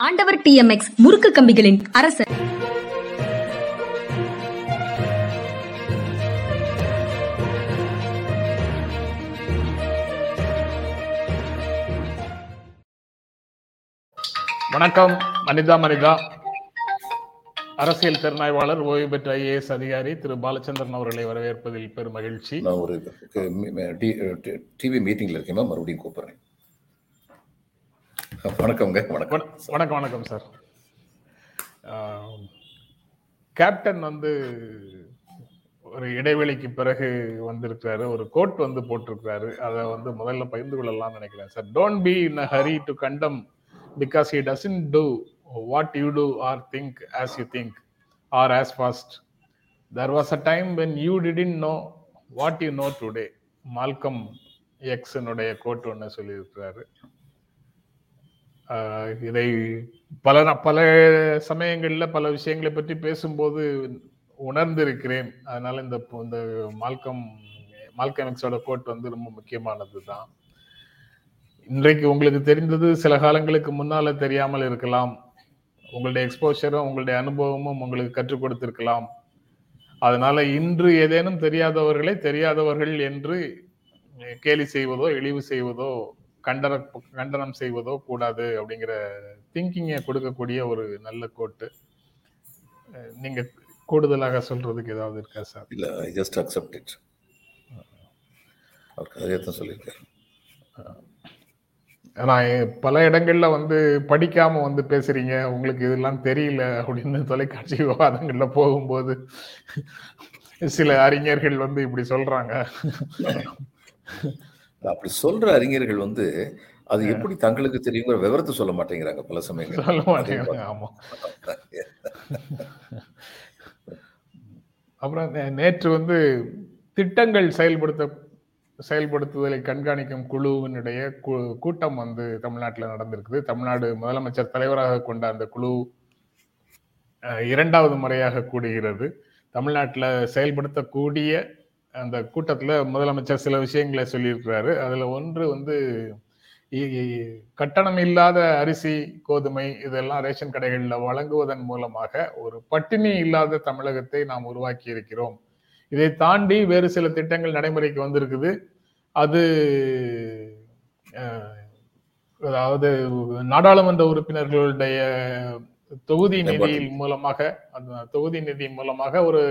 ஆண்டவர் டிஎம்எக்ஸ் முறுக்கு கம்பிகளின் அரசர் வணக்கம் மனிதா மனிதா அரசியல் திறனாய்வாளர் ஓய்வு பெற்ற ஐஏஎஸ் அதிகாரி திரு பாலச்சந்திரன் அவர்களை வரவேற்பதில் பெரும் மகிழ்ச்சி நான் ஒரு டிவி மீட்டிங்ல இருக்கேன் மறுபடியும் கூப்பிடுறேன் வணக்கம்ங்க வணக்கம். வணக்கம் வணக்கம் சார் கேப்டன் வந்து ஒரு இடைவெளிக்கு பிறகு வந்திருக்கிறாரு ஒரு கோட் வந்து போட்டிருக்கிறாரு. அதை வந்து முதல்ல பகிர்ந்து கொள்ளலாம்னு நினைக்கிறேன் sir don't be in a hurry to condemn because he doesn't do what you do or think as you think or as fast there was a time when you didn't know what you know today Malcolm எக்ஸனுடைய quote ஒன்று சொல்லியிருக்கிறாரு. இதை பல ந- பல சமயங்களில் பல விஷயங்களை பற்றி பேசும்போது உணர்ந்திருக்கிறேன். அதனால இந்த இந்த மால்கம் மால்கமிக்ஸோட கோட் வந்து ரொம்ப முக்கியமானது தான். இன்றைக்கு உங்களுக்கு தெரிந்தது சில காலங்களுக்கு முன்னால தெரியாமல் இருக்கலாம். உங்களுடைய எக்ஸ்போஷரும் உங்களுடைய அனுபவமும் உங்களுக்கு கற்றுக் கொடுத்திருக்கலாம். அதனால இன்று ஏதேனும் தெரியாதவர்களை தெரியாதவர்கள் என்று கேலி செய்வதோ இழிவு செய்வதோ கண்டன கண்டனம் செய்வதோ கூடாது அப்படிங்கிற திங்கிங்கை கொடுக்கக்கூடிய ஒரு நல்ல கோட்டு நீங்க கூடுதலாக சொல்றதுக்கு ஏதாவது இருக்கா சார் இல்ல ஐ ஜஸ்ட் அக்செப்ட் இட் அவர் சொல்லியிருக்காரு. நான் பல இடங்கள்ல வந்து படிக்காம வந்து பேசுறீங்க. உங்களுக்கு இதெல்லாம் தெரியல அப்படின்னு தொலைக்காட்சி விவாதங்கள்ல போகும்போது சில அறிஞர்கள் வந்து இப்படி சொல்றாங்க. அப்படி சொல்ற அறிஞர்கள் வந்து அது எப்படி தங்களுக்கு தெரியுங்கிற விவரத்தை சொல்ல மாட்டேங்கிறாங்க பல சமயங்கள் சொல்ல மாட்டேங்கிறாங்க ஆமா. அப்புறம் நேற்று வந்து திட்டங்கள் செயல்படுத்த செயல்படுத்துதலை கண்காணிக்கும் குழுவினுடைய கூட்டம் வந்து தமிழ்நாட்டில் நடந்திருக்குது. தமிழ்நாடு முதலமைச்சர் தலைவராக கொண்ட அந்த குழு இரண்டாவது முறையாக கூடுகிறது. தமிழ்நாட்டில் செயல்படுத்தக்கூடிய அந்த கூட்டத்தில் முதலமைச்சர் சில விஷயங்களை சொல்லியிருக்கிறாரு. அதில் ஒன்று வந்து கட்டணம் இல்லாத அரிசி கோதுமை இதெல்லாம் ரேஷன் கடைகளில் வழங்குவதன் மூலமாக ஒரு பட்டினி இல்லாத தமிழகத்தை நாம் உருவாக்கி இருக்கிறோம். இதை தாண்டி வேறு சில திட்டங்கள் நடைமுறைக்கு வந்திருக்குது. அது அதாவது நாடாளுமன்ற உறுப்பினர்களுடைய தொகுதி நிதியில் மூலமாக அந்த தொகுதி நிதி மூலமாக ஒரு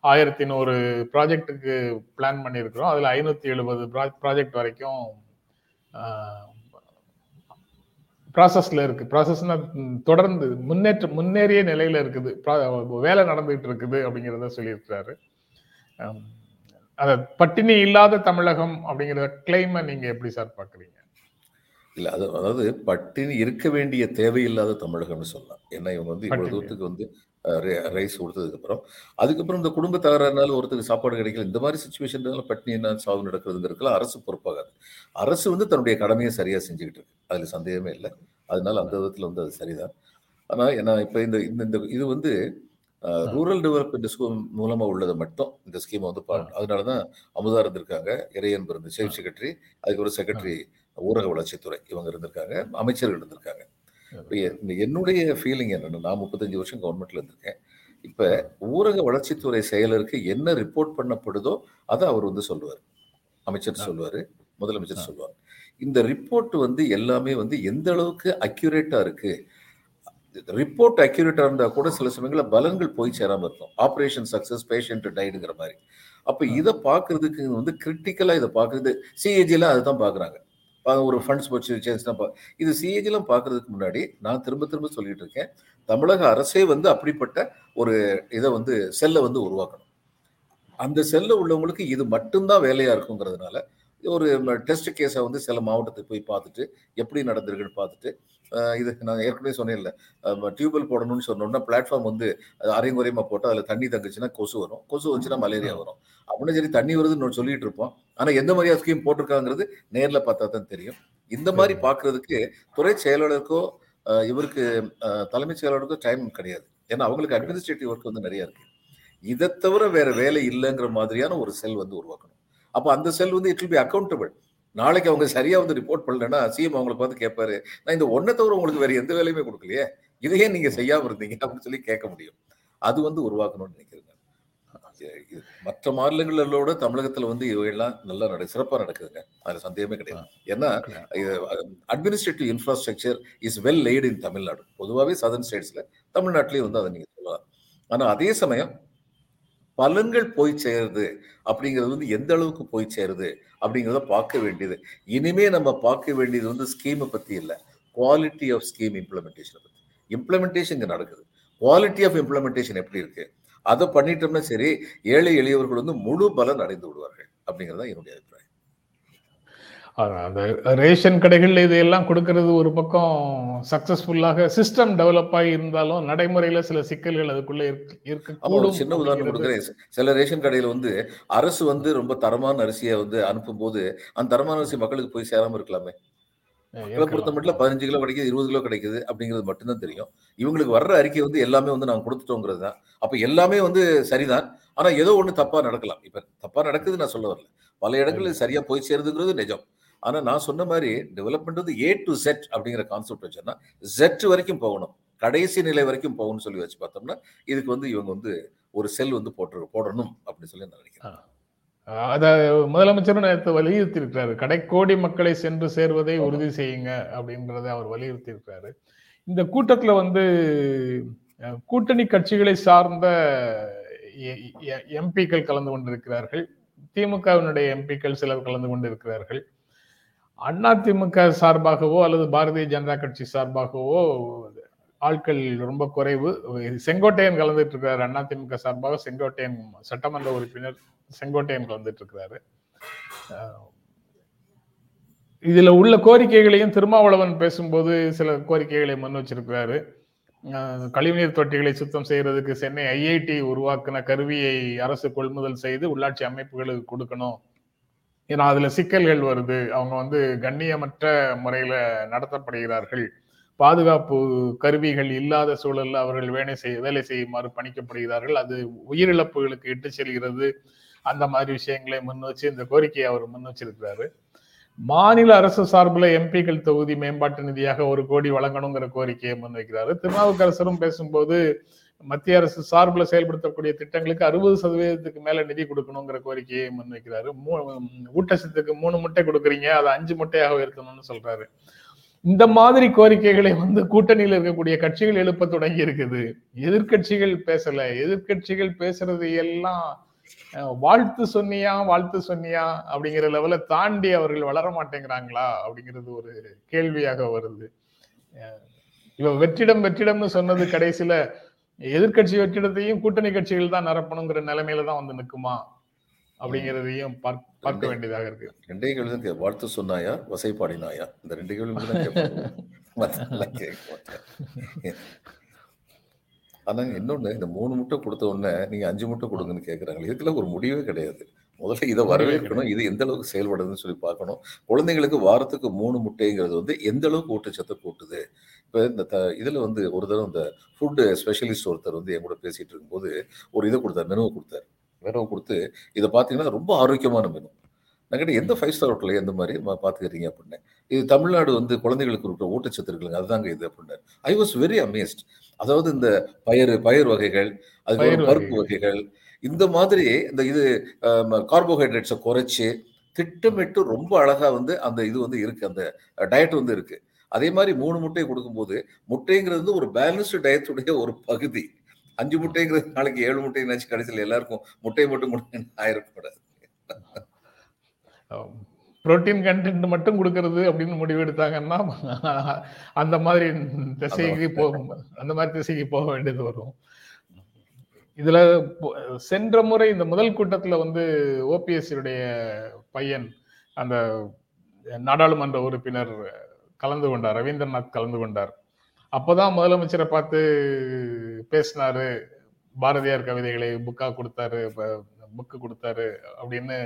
ஆயிரத்தி நூறு ப்ராஜெக்ட்டுக்கு பிளான் பண்ணியிருக்கிறோம். அதுல ஐநூத்தி எழுபது ப்ராஜெக்ட் வரைக்கும் ப்ராசஸ்ல இருக்கு. ப்ராசஸ்னா தொடர்ந்து முன்னேற்ற முன்னேறிய நிலையில இருக்குது. வேலை நடந்துகிட்டு இருக்குது அப்படிங்கிறத சொல்லியிருக்கிறாரு. அத பட்டினி இல்லாத தமிழகம் அப்படிங்கிற கிளைமை நீங்க எப்படி சார் பாக்குறீங்க? இல்ல அது அதாவது பட்டினி இருக்க வேண்டிய தேவையில்லாத தமிழகம்னு சொல்லலாம். ஏன்னா இவங்க வந்து இவ்வளவு. தூரத்துக்கு வந்து ரைஸ் கொடுத்ததுக்கு அப்புறம் அதுக்கப்புறம் இந்த குடும்ப தகராறுனால ஒருத்தருக்கு சாப்பாடு கிடைக்கல இந்த மாதிரி சுச்சுவேஷன்னால பட்டினி என்ன சாவு நடக்கிறதுங்கிறதுல அரசு பொறுப்பாகாது. அரசு வந்து தன்னுடைய கடமையை சரியா செஞ்சுக்கிட்டு இருக்கு. அதுல சந்தேகமே இல்லை. அதனால அந்த விதத்துல வந்து அது சரிதான். ஆனா ஏன்னா இப்ப இந்த இந்த இந்த இது வந்து ரூரல் டெவலப்மெண்ட் ஸ்கீம் மூலமா உள்ளது மட்டும் இந்த ஸ்கீம் வந்து அதனாலதான் அமுதா இருந்திருக்காங்க. இறையன்பு இருந்து சீஃப் செக்ரட்டரி அதுக்கு ஒரு செக்ரட்டரி ஊரக வளர்ச்சித்துறை இவங்க இருந்திருக்காங்க அமைச்சர்கள் இருந்திருக்காங்க. என்னுடைய ஃபீலிங் என்னன்னா நான் முப்பத்தஞ்சு வருஷம் கவர்மெண்ட்ல இருந்திருக்கேன். இப்ப ஊரக வளர்ச்சித்துறை செயலருக்கு என்ன ரிப்போர்ட் பண்ணப்படுதோ அதை அவர் வந்து சொல்லுவார். அமைச்சர் சொல்லுவாரு முதலமைச்சர் சொல்லுவார். இந்த ரிப்போர்ட் வந்து எல்லாமே வந்து எந்த அளவுக்கு அக்யூரேட்டா இருக்கு? ரிப்போர்ட் அக்யூரேட்டா இருந்தா கூட சில சமயங்களில் பலன்கள் போய் சேராம இருக்கும். ஆபரேஷன் சக்சஸ் பேஷண்ட் டைடுங்கிற மாதிரி. அப்ப இதை பார்க்கிறதுக்கு வந்து கிரிட்டிக்கலா இதை பார்க்கறது சிஏஜிலாம் அதை தான் பார்க்குறாங்க. ஒரு ஃபண்ட்ஸ் போச்சு சேஞ்ச்னா இது சிஏஜிலாம் பார்க்கறதுக்கு முன்னாடி நான் திரும்ப திரும்ப சொல்லிட்டு இருக்கேன். தமிழக அரசே வந்து அப்படிப்பட்ட ஒரு இதை வந்து செல்லை வந்து உருவாக்கணும். அந்த செல்ல உள்ளவங்களுக்கு இது மட்டும்தான் வேலையா இருக்குங்கிறதுனால ஒரு டெஸ்ட் கேஸை வந்து சில மாவட்டத்துக்கு போய் பார்த்துட்டு எப்படி நடந்திருக்குன்னு பார்த்துட்டு இது நான் ஏற்கனவே சொன்னேன்ல. டியூபெல் போடணும்னு சொன்னோம்னா பிளாட்ஃபார்ம் வந்து அது அரைங்குறையமா போட்டு அதில் தண்ணி தங்குச்சுன்னா கொசு வரும். கொசு வந்துச்சுன்னா மலேரியா வரும். அப்படின்னு சரி தண்ணி வருதுன்னு சொல்லிட்டு இருப்போம். ஆனா எந்த மாதிரியா ஸ்கீம் போட்டிருக்காங்கிறது நேர்ல பார்த்தா தான் தெரியும். இந்த மாதிரி பார்க்கிறதுக்கு துறை செயலாளருக்கோ இவருக்கு தலைமைச் செயலாளருக்கோ டைம் கிடையாது. ஏன்னா அவங்களுக்கு அட்மினிஸ்ட்ரேட்டிவ் ஒர்க் வந்து நிறைய இருக்கு. இதை தவிர வேற வேலை இல்லைங்கிற மாதிரியான ஒரு செல் வந்து உருவாக்கணும். அப்போ அந்த செல் வந்து இட் வில் பி அக்கௌண்டபிள் நாளைக்கு அவங்க சரியா வந்து ரிப்போர்ட் பண்ணலன்னா சிஎம் அவங்களை பார்த்து கேட்பாரு நான் இந்த ஒன்றை தவிர உங்களுக்கு வேற எந்த வேலையுமே கொடுக்கலையே இதையே நீங்க செய்யாம இருந்தீங்க அப்படின்னு சொல்லி கேட்க முடியும். அது வந்து உருவாக்கணும்னு நினைக்கிறேன் மற்ற மாநிலங்களோட தமிழகத்துல வந்து இவையெல்லாம் நல்லா நட சிறப்பா நடக்குதுங்க. அதுல சந்தேகமே கிடையாது. ஏன்னா administrative infrastructure is well laid in Tamil Nadu பொதுவாகவே சதர்ன் ஸ்டேட்ஸ்ல தமிழ்நாட்டிலேயே வந்து அதை நீங்க சொல்லலாம். ஆனா அதே சமயம் பலன்கள் போய் சேருது. அப்படிங்கிறது வந்து எந்த அளவுக்கு போய் சேருது? அப்படிங்கிறத பார்க்க வேண்டியது. இனிமே நம்ம பார்க்க வேண்டியது வந்து ஸ்கீமை பத்தி இல்லை. குவாலிட்டி ஆஃப் ஸ்கீம் இம்ப்ளிமெண்டேஷனை பத்தி. இம்ப்ளிமெண்டேஷன் இங்கே நடக்குது. குவாலிட்டி ஆஃப் இம்ப்ளிமெண்டேஷன் எப்படி இருக்கு? அதை பண்ணிட்டோம்னா சரி ஏழை எளியவர்கள் வந்து முழு பலன் அடைந்து விடுவார்கள். அப்படிங்கிறது தான் என்னுடைய அந்த ரேஷன் கடைகள்ல இதையெல்லாம் கொடுக்கறது ஒரு பக்கம் சக்சஸ்ஃபுல்லாக சிஸ்டம் டெவலப் ஆகி இருந்தாலும் நடைமுறையில சில சிக்கல்கள் அதுக்குள்ள இருக்கக்கூடும் சின்ன உதாரணம் கொடுக்குறேன். சில ரேஷன் கடையில வந்து அரசு வந்து ரொம்ப தரமான அரிசியை வந்து அனுப்பும்போது அந்த தரமான அரிசி மக்களுக்கு போய் சேராம இருக்கலாமே. மக்களை பொறுத்த மட்டும். பதினஞ்சு கிலோ கிடைக்குது இருபது கிலோ கிடைக்குது அப்படிங்கிறது மட்டும்தான் தெரியும். இவங்களுக்கு வர்ற அறிக்கை வந்து எல்லாமே வந்து நாங்க கொடுத்துட்டோங்கிறது தான். அப்ப எல்லாமே வந்து சரிதான். ஆனா ஏதோ ஒண்ணு தப்பா நடக்கலாம். இப்ப தப்பா நடக்குது நான் சொல்ல வரல. பல இடங்களில் சரியா போய் சேருதுங்கிறது நிஜம். ஆனா நான் சொன்ன மாதிரி டெவலப்மெண்ட் வந்து ஏ டு செட் அப்படிங்கிற கான்செப்ட் வச்சோன்னா ஜெட் வரைக்கும் போகணும். கடைசி நிலை வரைக்கும் போகணும்னு சொல்லி வச்சு பார்த்தோம்னா இதுக்கு வந்து இவங்க வந்து ஒரு செல் வந்து போட்டு போடணும் அப்படின்னு சொல்லி நான் நினைக்கிறேன். அத முதலமைச்சரும் நேற்று வலியுறுத்தி இருக்கிறாரு கடைக்கோடி மக்களை சென்று சேர்வதை. உறுதி செய்யுங்க அப்படின்றத அவர் வலியுறுத்தி இருக்கிறாரு இந்த கூட்டத்துல வந்து கூட்டணி கட்சிகளை சார்ந்த எம்பிக்கள் கலந்து கொண்டிருக்கிறார்கள். திமுகவினுடைய எம்பிக்கள் சிலர் கலந்து கொண்டிருக்கிறார்கள். அதிமுக சார்பாகவோ அல்லது பாரதிய ஜனதா கட்சி சார்பாகவோ ஆட்கள் ரொம்ப குறைவு. செங்கோட்டையன் கலந்துட்டு இருக்காரு. அதிமுக சார்பாக செங்கோட்டையன் சட்டமன்ற உறுப்பினர் செங்கோட்டையன் கலந்துட்டு இருக்கிறாரு இதுல உள்ள கோரிக்கைகளையும் திருமாவளவன் பேசும்போது சில கோரிக்கைகளை முன் வச்சிருக்கிறாரு. கழிவுநீர் தொட்டிகளை சுத்தம் செய்யறதுக்கு சென்னை ஐஐடி உருவாக்கின கருவியை அரசு கொள்முதல் செய்து உள்ளாட்சி அமைப்புகளுக்கு கொடுக்கணும். ஏன்னா அதுல சிக்கல்கள் வருது. அவங்க வந்து கண்ணியமற்ற முறையில நடத்தப்படுகிறார்கள். பாதுகாப்பு கருவிகள் இல்லாத சூழல்ல அவர்கள் வேலை செய்ய வேலை செய்யுமாறு பணிக்கப்படுகிறார்கள். அது உயிரிழப்புகளுக்கு இட்டு செல்கிறது. அந்த மாதிரி விஷயங்களை முன் வச்சு இந்த கோரிக்கையை அவர் முன் வச்சிருக்கிறாரு மாநில அரசு சார்பில் எம்பிக்கள் தொகுதி மேம்பாட்டு நிதியாக ஒரு கோடி வழங்கணுங்கிற கோரிக்கையை முன்வைக்கிறாரு. திருநாவுக்கரசரும் பேசும்போது மத்திய அரசு சார்பில் செயல்படுத்தக்கூடிய திட்டங்களுக்கு அறுபது சதவீதத்துக்கு மேல நிதி கொடுக்கணுங்கிற கோரிக்கையை முன்வைக்கிறாரு. மூ- ஊட்டச்சத்துக்கு மூணு முட்டை கொடுக்குறீங்க அதை அஞ்சு முட்டையாக உயர்த்தணும்னு சொல்றாரு. இந்த மாதிரி கோரிக்கைகளை வந்து கூட்டணியில் இருக்கக்கூடிய கட்சிகள் எழுப்ப தொடங்கி இருக்குது. எதிர்க்கட்சிகள் பேசல. எதிர்க்கட்சிகள் பேசுறது எல்லாம் வாழ்த்து சொன்னியா வாழ்த்து சொன்னியா அப்படிங்கிற லெவலை தாண்டி அவர்கள் வளர மாட்டேங்கிறாங்களா அப்படிங்கிறது ஒரு கேள்வியாக வருது. இவ வெற்றிடம் வெற்றிடம்னு சொன்னது கடைசியில எதிர்க்கட்சி வெற்றிடத்தையும் கூட்டணி கட்சிகள் தான் நிரப்பணுங்கிற நிலைமையில தான் வந்து நிக்குமா அப்படிங்கிறதையும் பார்க்க வேண்டியதாக இருக்கு. ரெண்டே கேள்வி தான் வாழ்த்து சொன்னாயா வசை பாடினாயா இந்த ரெண்டு கேள்வி ஆனா இன்னொன்னு இந்த மூணு முட்டை கொடுத்த உடனே நீங்க அஞ்சு முட்டை கொடுங்கன்னு கேக்குறாங்க. இதுக்கெல்லாம் ஒரு முடிவே கிடையாது. முதல்ல இதை வரவேற்கணும். இது எந்த அளவுக்கு செயல்படுதுன்னு சொல்லி பார்க்கணும். குழந்தைங்களுக்கு வாரத்துக்கு மூணு முட்டைங்கிறது வந்து எந்த அளவுக்கு ஊட்டச்சத்தை கூட்டுது? இப்போ இந்த த இதுல வந்து ஒரு தடவை இந்த ஃபுட் ஸ்பெஷலிஸ்ட் ஒருத்தர் வந்து என் கூட பேசிட்டு இருக்கும்போது ஒரு இதை கொடுத்தார் மெனுவை கொடுத்தாரு. மெனுவை கொடுத்து இதை பார்த்தீங்கன்னா ரொம்ப ஆரோக்கியமான மெனு. நான் எந்த ஃபைவ் ஸ்டார் ஹோட்டலில் எந்த மாதிரி பார்த்துக்கிறீங்க? அப்படின்னேன் இது தமிழ்நாடு வந்து குழந்தைகளுக்கு இருக்கிற ஊட்டச்சத்து இருக்குங்க அதுதாங்க இது அப்படின்னாரு ஐ வாஸ் வெரி அமேஸ்ட் அதாவது இந்த பயறு பயிர் வகைகள் பயிர் பருப்பு வகைகள். இந்த மாதிரி இந்த இது கார்போஹைட்ரேட்ஸை குறைச்சு திட்டமிட்டு ரொம்ப அழகா வந்து அந்த இது வந்து இருக்கு. அந்த டயட் வந்து இருக்கு. அதே மாதிரி மூணு முட்டை கொடுக்கும்போது முட்டைங்கிறது வந்து ஒரு பேலன்ஸ்டு டயத்துடைய ஒரு பகுதி. அஞ்சு முட்டைங்கிறது நாளைக்கு ஏழு முட்டை நினைச்சு கடைசியில் எல்லாருக்கும் முட்டை மட்டும் முட்டை ஆயிருக்கூடாது. புரோட்டீன் கண்டென்ட் மட்டும் கொடுக்கறது அப்படின்னு முடிவு எடுத்தாங்கன்னா அந்த மாதிரி திசைக்கு போகும். அந்த மாதிரி திசைக்கு போக வேண்டியது வரும். இதுல சென்ற முறை இந்த முதல் கூட்டத்துல வந்து ஓபிஎஸ்சியுடைய பையன் அந்த நாடாளுமன்ற உறுப்பினர் கலந்து கொண்டார் ரவீந்திரநாத் கலந்து கொண்டார். அப்போதான் முதலமைச்சரை பார்த்து பேசினாரு பாரதியார் கவிதைகளை புக்கா கொடுத்தாரு புக்கு கொடுத்தாரு அப்படின்னு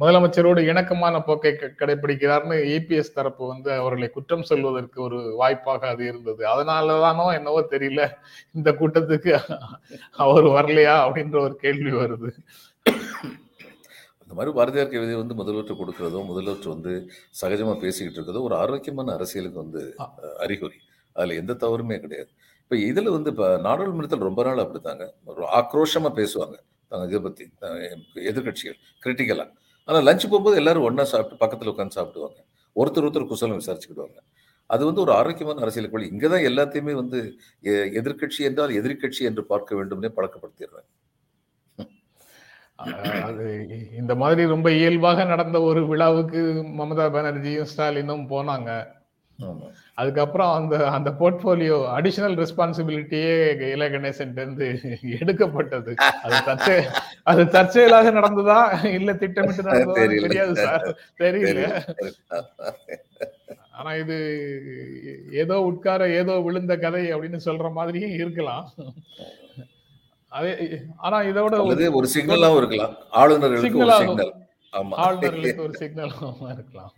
முதலமைச்சரோடு இணக்கமான போக்கை கடைபிடிக்கிறார்னு இபிஎஸ் தரப்பு வந்து அவர்களை குற்றம் சொல்வதற்கு ஒரு வாய்ப்பாக அது இருந்தது. அதனாலதானோ என்னவோ தெரியல. இந்த கூட்டத்துக்கு அவர் வரலையா அப்படின்ற ஒரு கேள்வி வருது. இந்த மாதிரி பாரதியார் கவிதை வந்து முதல்வற்று கொடுக்கிறதோ முதல்வற்று வந்து சகஜமா பேசிக்கிட்டு இருக்கிறதோ ஒரு ஆரோக்கியமான அரசியலுக்கு வந்து அறிகுறி. அதுல எந்த தவறுமே கிடையாது. இப்ப இதுல வந்து இப்ப நாடாளுமன்றத்தில் ரொம்ப நாள் அப்படித்தாங்க. ஒரு ஆக்ரோஷமா பேசுவாங்க. இதை பற்றி எதிர்கட்சிகள் எதிர்க்கட்சிகள் ஆனால் லஞ்ச் போகும்போது எல்லாரும் ஒன்றா சாப்பிட்டு பக்கத்தில் உட்காந்து சாப்பிடுவாங்க. ஒருத்தர் ஒருத்தர் குசலம் விசாரிச்சுக்கிடுவாங்க. அது வந்து ஒரு ஆரோக்கியமான அரசியல் கொள்கை. இங்கே தான் எல்லாத்தையுமே வந்து எ- எதிர்க்கட்சி என்றால் எதிர்க்கட்சி என்று பார்க்க வேண்டும்னே பழக்கப்படுத்திடுறாங்க. அது இந்த மாதிரி ரொம்ப இயல்பாக நடந்த ஒரு விழாவுக்கு மமதா பானர்ஜியும் ஸ்டாலினும் போனாங்க. அதுக்கப்புறம் அந்த அந்த போர்ட்போலியோ அடிஷனல் ரெஸ்பான்சிபிலிட்டியே இல கணேசன் இருந்து எடுக்கப்பட்டது. அது தற்செ அது தற்செயலாக நடந்ததா? இல்ல திட்டமிட்டு நடந்ததா. தெரியாது சார். தெரியல. ஆனா இது ஏதோ உட்கார ஏதோ விழுந்த கதை அப்படின்னு சொல்ற மாதிரியும் இருக்கலாம். அதே ஆனா இதோட ஒரு சிக்னலாவும் இருக்கலாம். ஆளுநர்களுக்கு ஒரு. சிக்னல் ஆமா. ஆளுநர்களுக்கு ஒரு சிக்னல் இருக்கலாம்.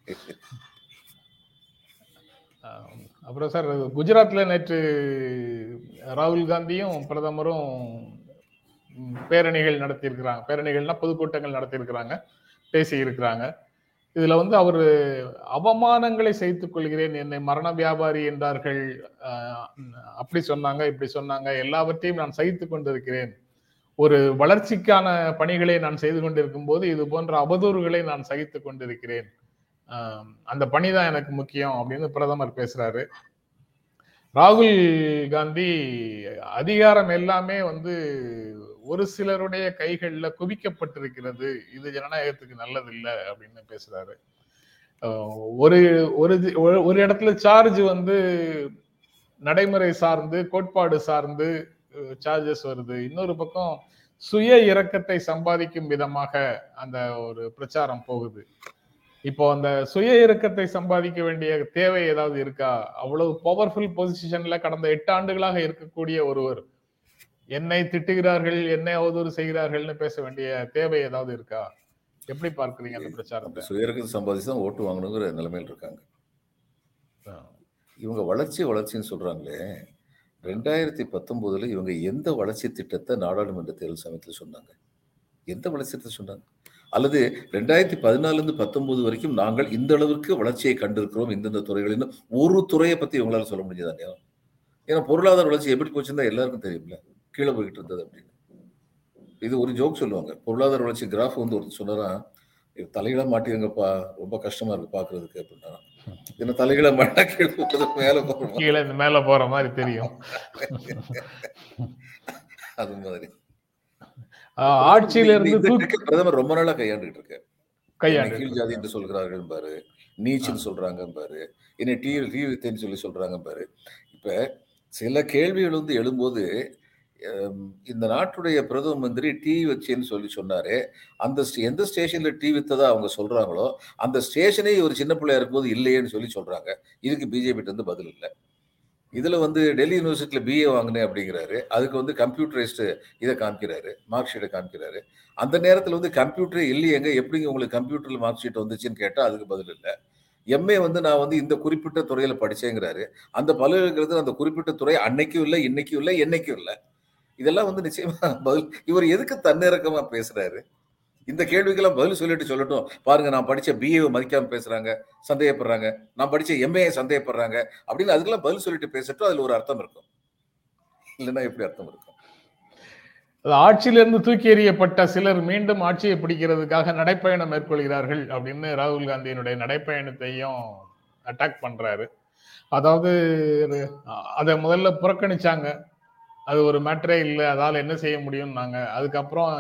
அப்புறம் சார் குஜராத்தில் நேற்று ராகுல் காந்தியும் பிரதமரும் பேரணிகள் நடத்தியிருக்கிறாங்க. பேரணிகள்னா பொதுக்கூட்டங்கள் நடத்தியிருக்கிறாங்க பேசியிருக்கிறாங்க. இதில் இதுல வந்து அவர் அவமானங்களை செய்துக் கொள்கிறேன் என்னை மரண வியாபாரி என்றார்கள். அப்படி சொன்னாங்க இப்படி சொன்னாங்க எல்லாவற்றையும் நான் சகித்து கொண்டிருக்கிறேன். ஒரு வளர்ச்சிக்கான பணிகளை நான் செய்து கொண்டிருக்கும் போது இது போன்ற அவதூறுகளை நான் சகித்து கொண்டிருக்கிறேன். அந்த பணி தான் எனக்கு முக்கியம் அப்படின்னு பிரதமர் பேசுறாரு. ராகுல் காந்தி அதிகாரம் எல்லாமே வந்து ஒரு சிலருடைய கைகளில் குவிக்கப்பட்டிருக்கிறது. இது ஜனநாயகத்துக்கு நல்லதில்லை அப்படின்னு பேசுறாரு. ஒரு ஒரு ஒரு- இடத்துல சார்ஜ் வந்து நடைமுறை சார்ந்து கோட்பாடு சார்ந்து சார்ஜஸ் வருது. இன்னொரு பக்கம் சுய இறக்கத்தை சம்பாதிக்கும் விதமாக அந்த ஒரு பிரச்சாரம் போகுது. இப்போ அந்த சுய இரக்கத்தை சம்பாதிக்க வேண்டிய தேவை ஏதாவது இருக்கா? அவ்வளவு பவர்ஃபுல் பொசிஷன்ல கடந்த எட்டு ஆண்டுகளாக இருக்கக்கூடிய ஒருவர். என்னை திட்டுகிறார்கள் என்னை அவதூறு செய்கிறார்கள்னு பேச வேண்டிய தேவை ஏதாவது இருக்கா? எப்படி பார்க்கறீங்க அந்த பிரச்சாரத்தை? சுயரகத்தை சம்பாதிச்சு தான் ஓட்டு வாங்கணுங்கிற நிலைமையில் இருக்காங்க. இவங்க வளர்ச்சி வளர்ச்சின்னு சொல்றாங்களே. ரெண்டாயிரத்தி பத்தொன்பதுல இவங்க எந்த வளர்ச்சி திட்டத்தை நாடாளுமன்ற தேர்தல் சமயத்தில் சொன்னாங்க? எந்த வளர்ச்சி திட்டத்தை சொன்னாங்க? அல்லது ரெண்டாயிரத்தி பதினாலுல இருந்து பத்தொன்பது வரைக்கும் நாங்கள் இந்த அளவுக்கு வளர்ச்சியை கண்டிருக்கிறோம் இந்தந்த துறைகளில். ஒரு துறையை பத்தி இவங்களால சொல்ல முடிஞ்சதானே ஏன்னா பொருளாதார வளர்ச்சி எப்படி போச்சுன்னு தான் எல்லாருக்கும் தெரியும்ல. கீழே போய்கிட்டு இருந்தது அப்படின்னு. இது ஒரு ஜோக் சொல்லுவாங்க. பொருளாதார வளர்ச்சி கிராஃப் வந்து ஒருத்தர் சொன்னாரா தலையில மாட்டிருங்கப்பா ரொம்ப கஷ்டமா இருக்கு பாக்குறதுக்கு அப்படின்னா என்ன தலைகளை மாட்டா கீழே மேல போறோம் கீழே மேல போற மாதிரி தெரியும். அது மாதிரி. ஆட்சியில இருந்து பிரதமர் ரொம்ப நாளா கையாண்டுட்டு இருக்காரு. கையாண்டு கீழ் ஜாதி என்று சொல்கிறார்கள் பாரு நீச்சுன்னு சொல்றாங்க பாரு என்னை டீ டீ வித்தேன்னு சொல்லி சொல்றாங்க பாரு. இப்ப சில கேள்விகள் வந்து எழும்போது இந்த நாட்டுடைய பிரதம மந்திரி டீ வச்சேன்னு சொல்லி சொன்னாரு. அந்த எந்த ஸ்டேஷன்ல டீ வித்ததா அவங்க சொல்றாங்களோ அந்த ஸ்டேஷனே ஒரு சின்ன பிள்ளையா இருக்கும்போது இல்லையேன்னு சொல்லி சொல்றாங்க. இதுக்கு பிஜேபி இருந்து பதில் இல்லை. இதில் வந்து டெல்லி யூனிவர்சிட்டியில் பிஏ வாங்கினேன் அப்படிங்கிறாரு. அதுக்கு வந்து கம்ப்யூட்டரைஸ்டு இதை காமிக்கிறாரு மார்க் ஷீட்டை காமிக்கிறாரு. அந்த நேரத்தில் வந்து கம்ப்யூட்டரே இல்லையேங்க எப்படிங்க உங்களுக்கு கம்ப்யூட்டரில் மார்க் ஷீட் வந்துச்சுன்னு கேட்டால் அதுக்கு பதில் இல்லை. எம்ஏ வந்து நான் வந்து இந்த குறிப்பிட்ட துறையில் படித்தேங்கிறாரு அந்த பல்கலைக்கழகத்தில் அந்த குறிப்பிட்ட துறை அன்னைக்கும் இல்லை இன்னைக்கும் இல்லை என்னைக்கும் இல்லை. இதெல்லாம் வந்து நிச்சயமாக பதில் இவர் எதுக்கு தன்னிறக்கமாக பேசுகிறாரு இந்த கேள்விக்கெல்லாம் பதில் சொல்லிட்டு சொல்லட்டும். பாருங்க நான் படிச்ச பிஏ மதிக்காம பேசுறாங்க சந்தேகப்படுறாங்க. நான் படிச்ச எம்ஏ சந்தேகப்படுறாங்க அப்படின்னு அதுக்கெல்லாம் பதில் சொல்லிட்டு பேசட்டும் அதுல ஒரு அர்த்தம் இருக்கும். இல்லைன்னா எப்படி அர்த்தம் இருக்கும்? அது ஆட்சியிலிருந்து தூக்கி எறியப்பட்ட சிலர் மீண்டும் ஆட்சியை பிடிக்கிறதுக்காக நடைப்பயணம் மேற்கொள்கிறார்கள் அப்படின்னு ராகுல் காந்தியினுடைய நடைப்பயணத்தையும் அட்டாக் பண்றாரு. அதாவது அதை முதல்ல புறக்கணிச்சாங்க. அது ஒரு மேட்டரே இல்லை. அதால என்ன செய்ய முடியும்னாங்க. அதுக்கப்புறம்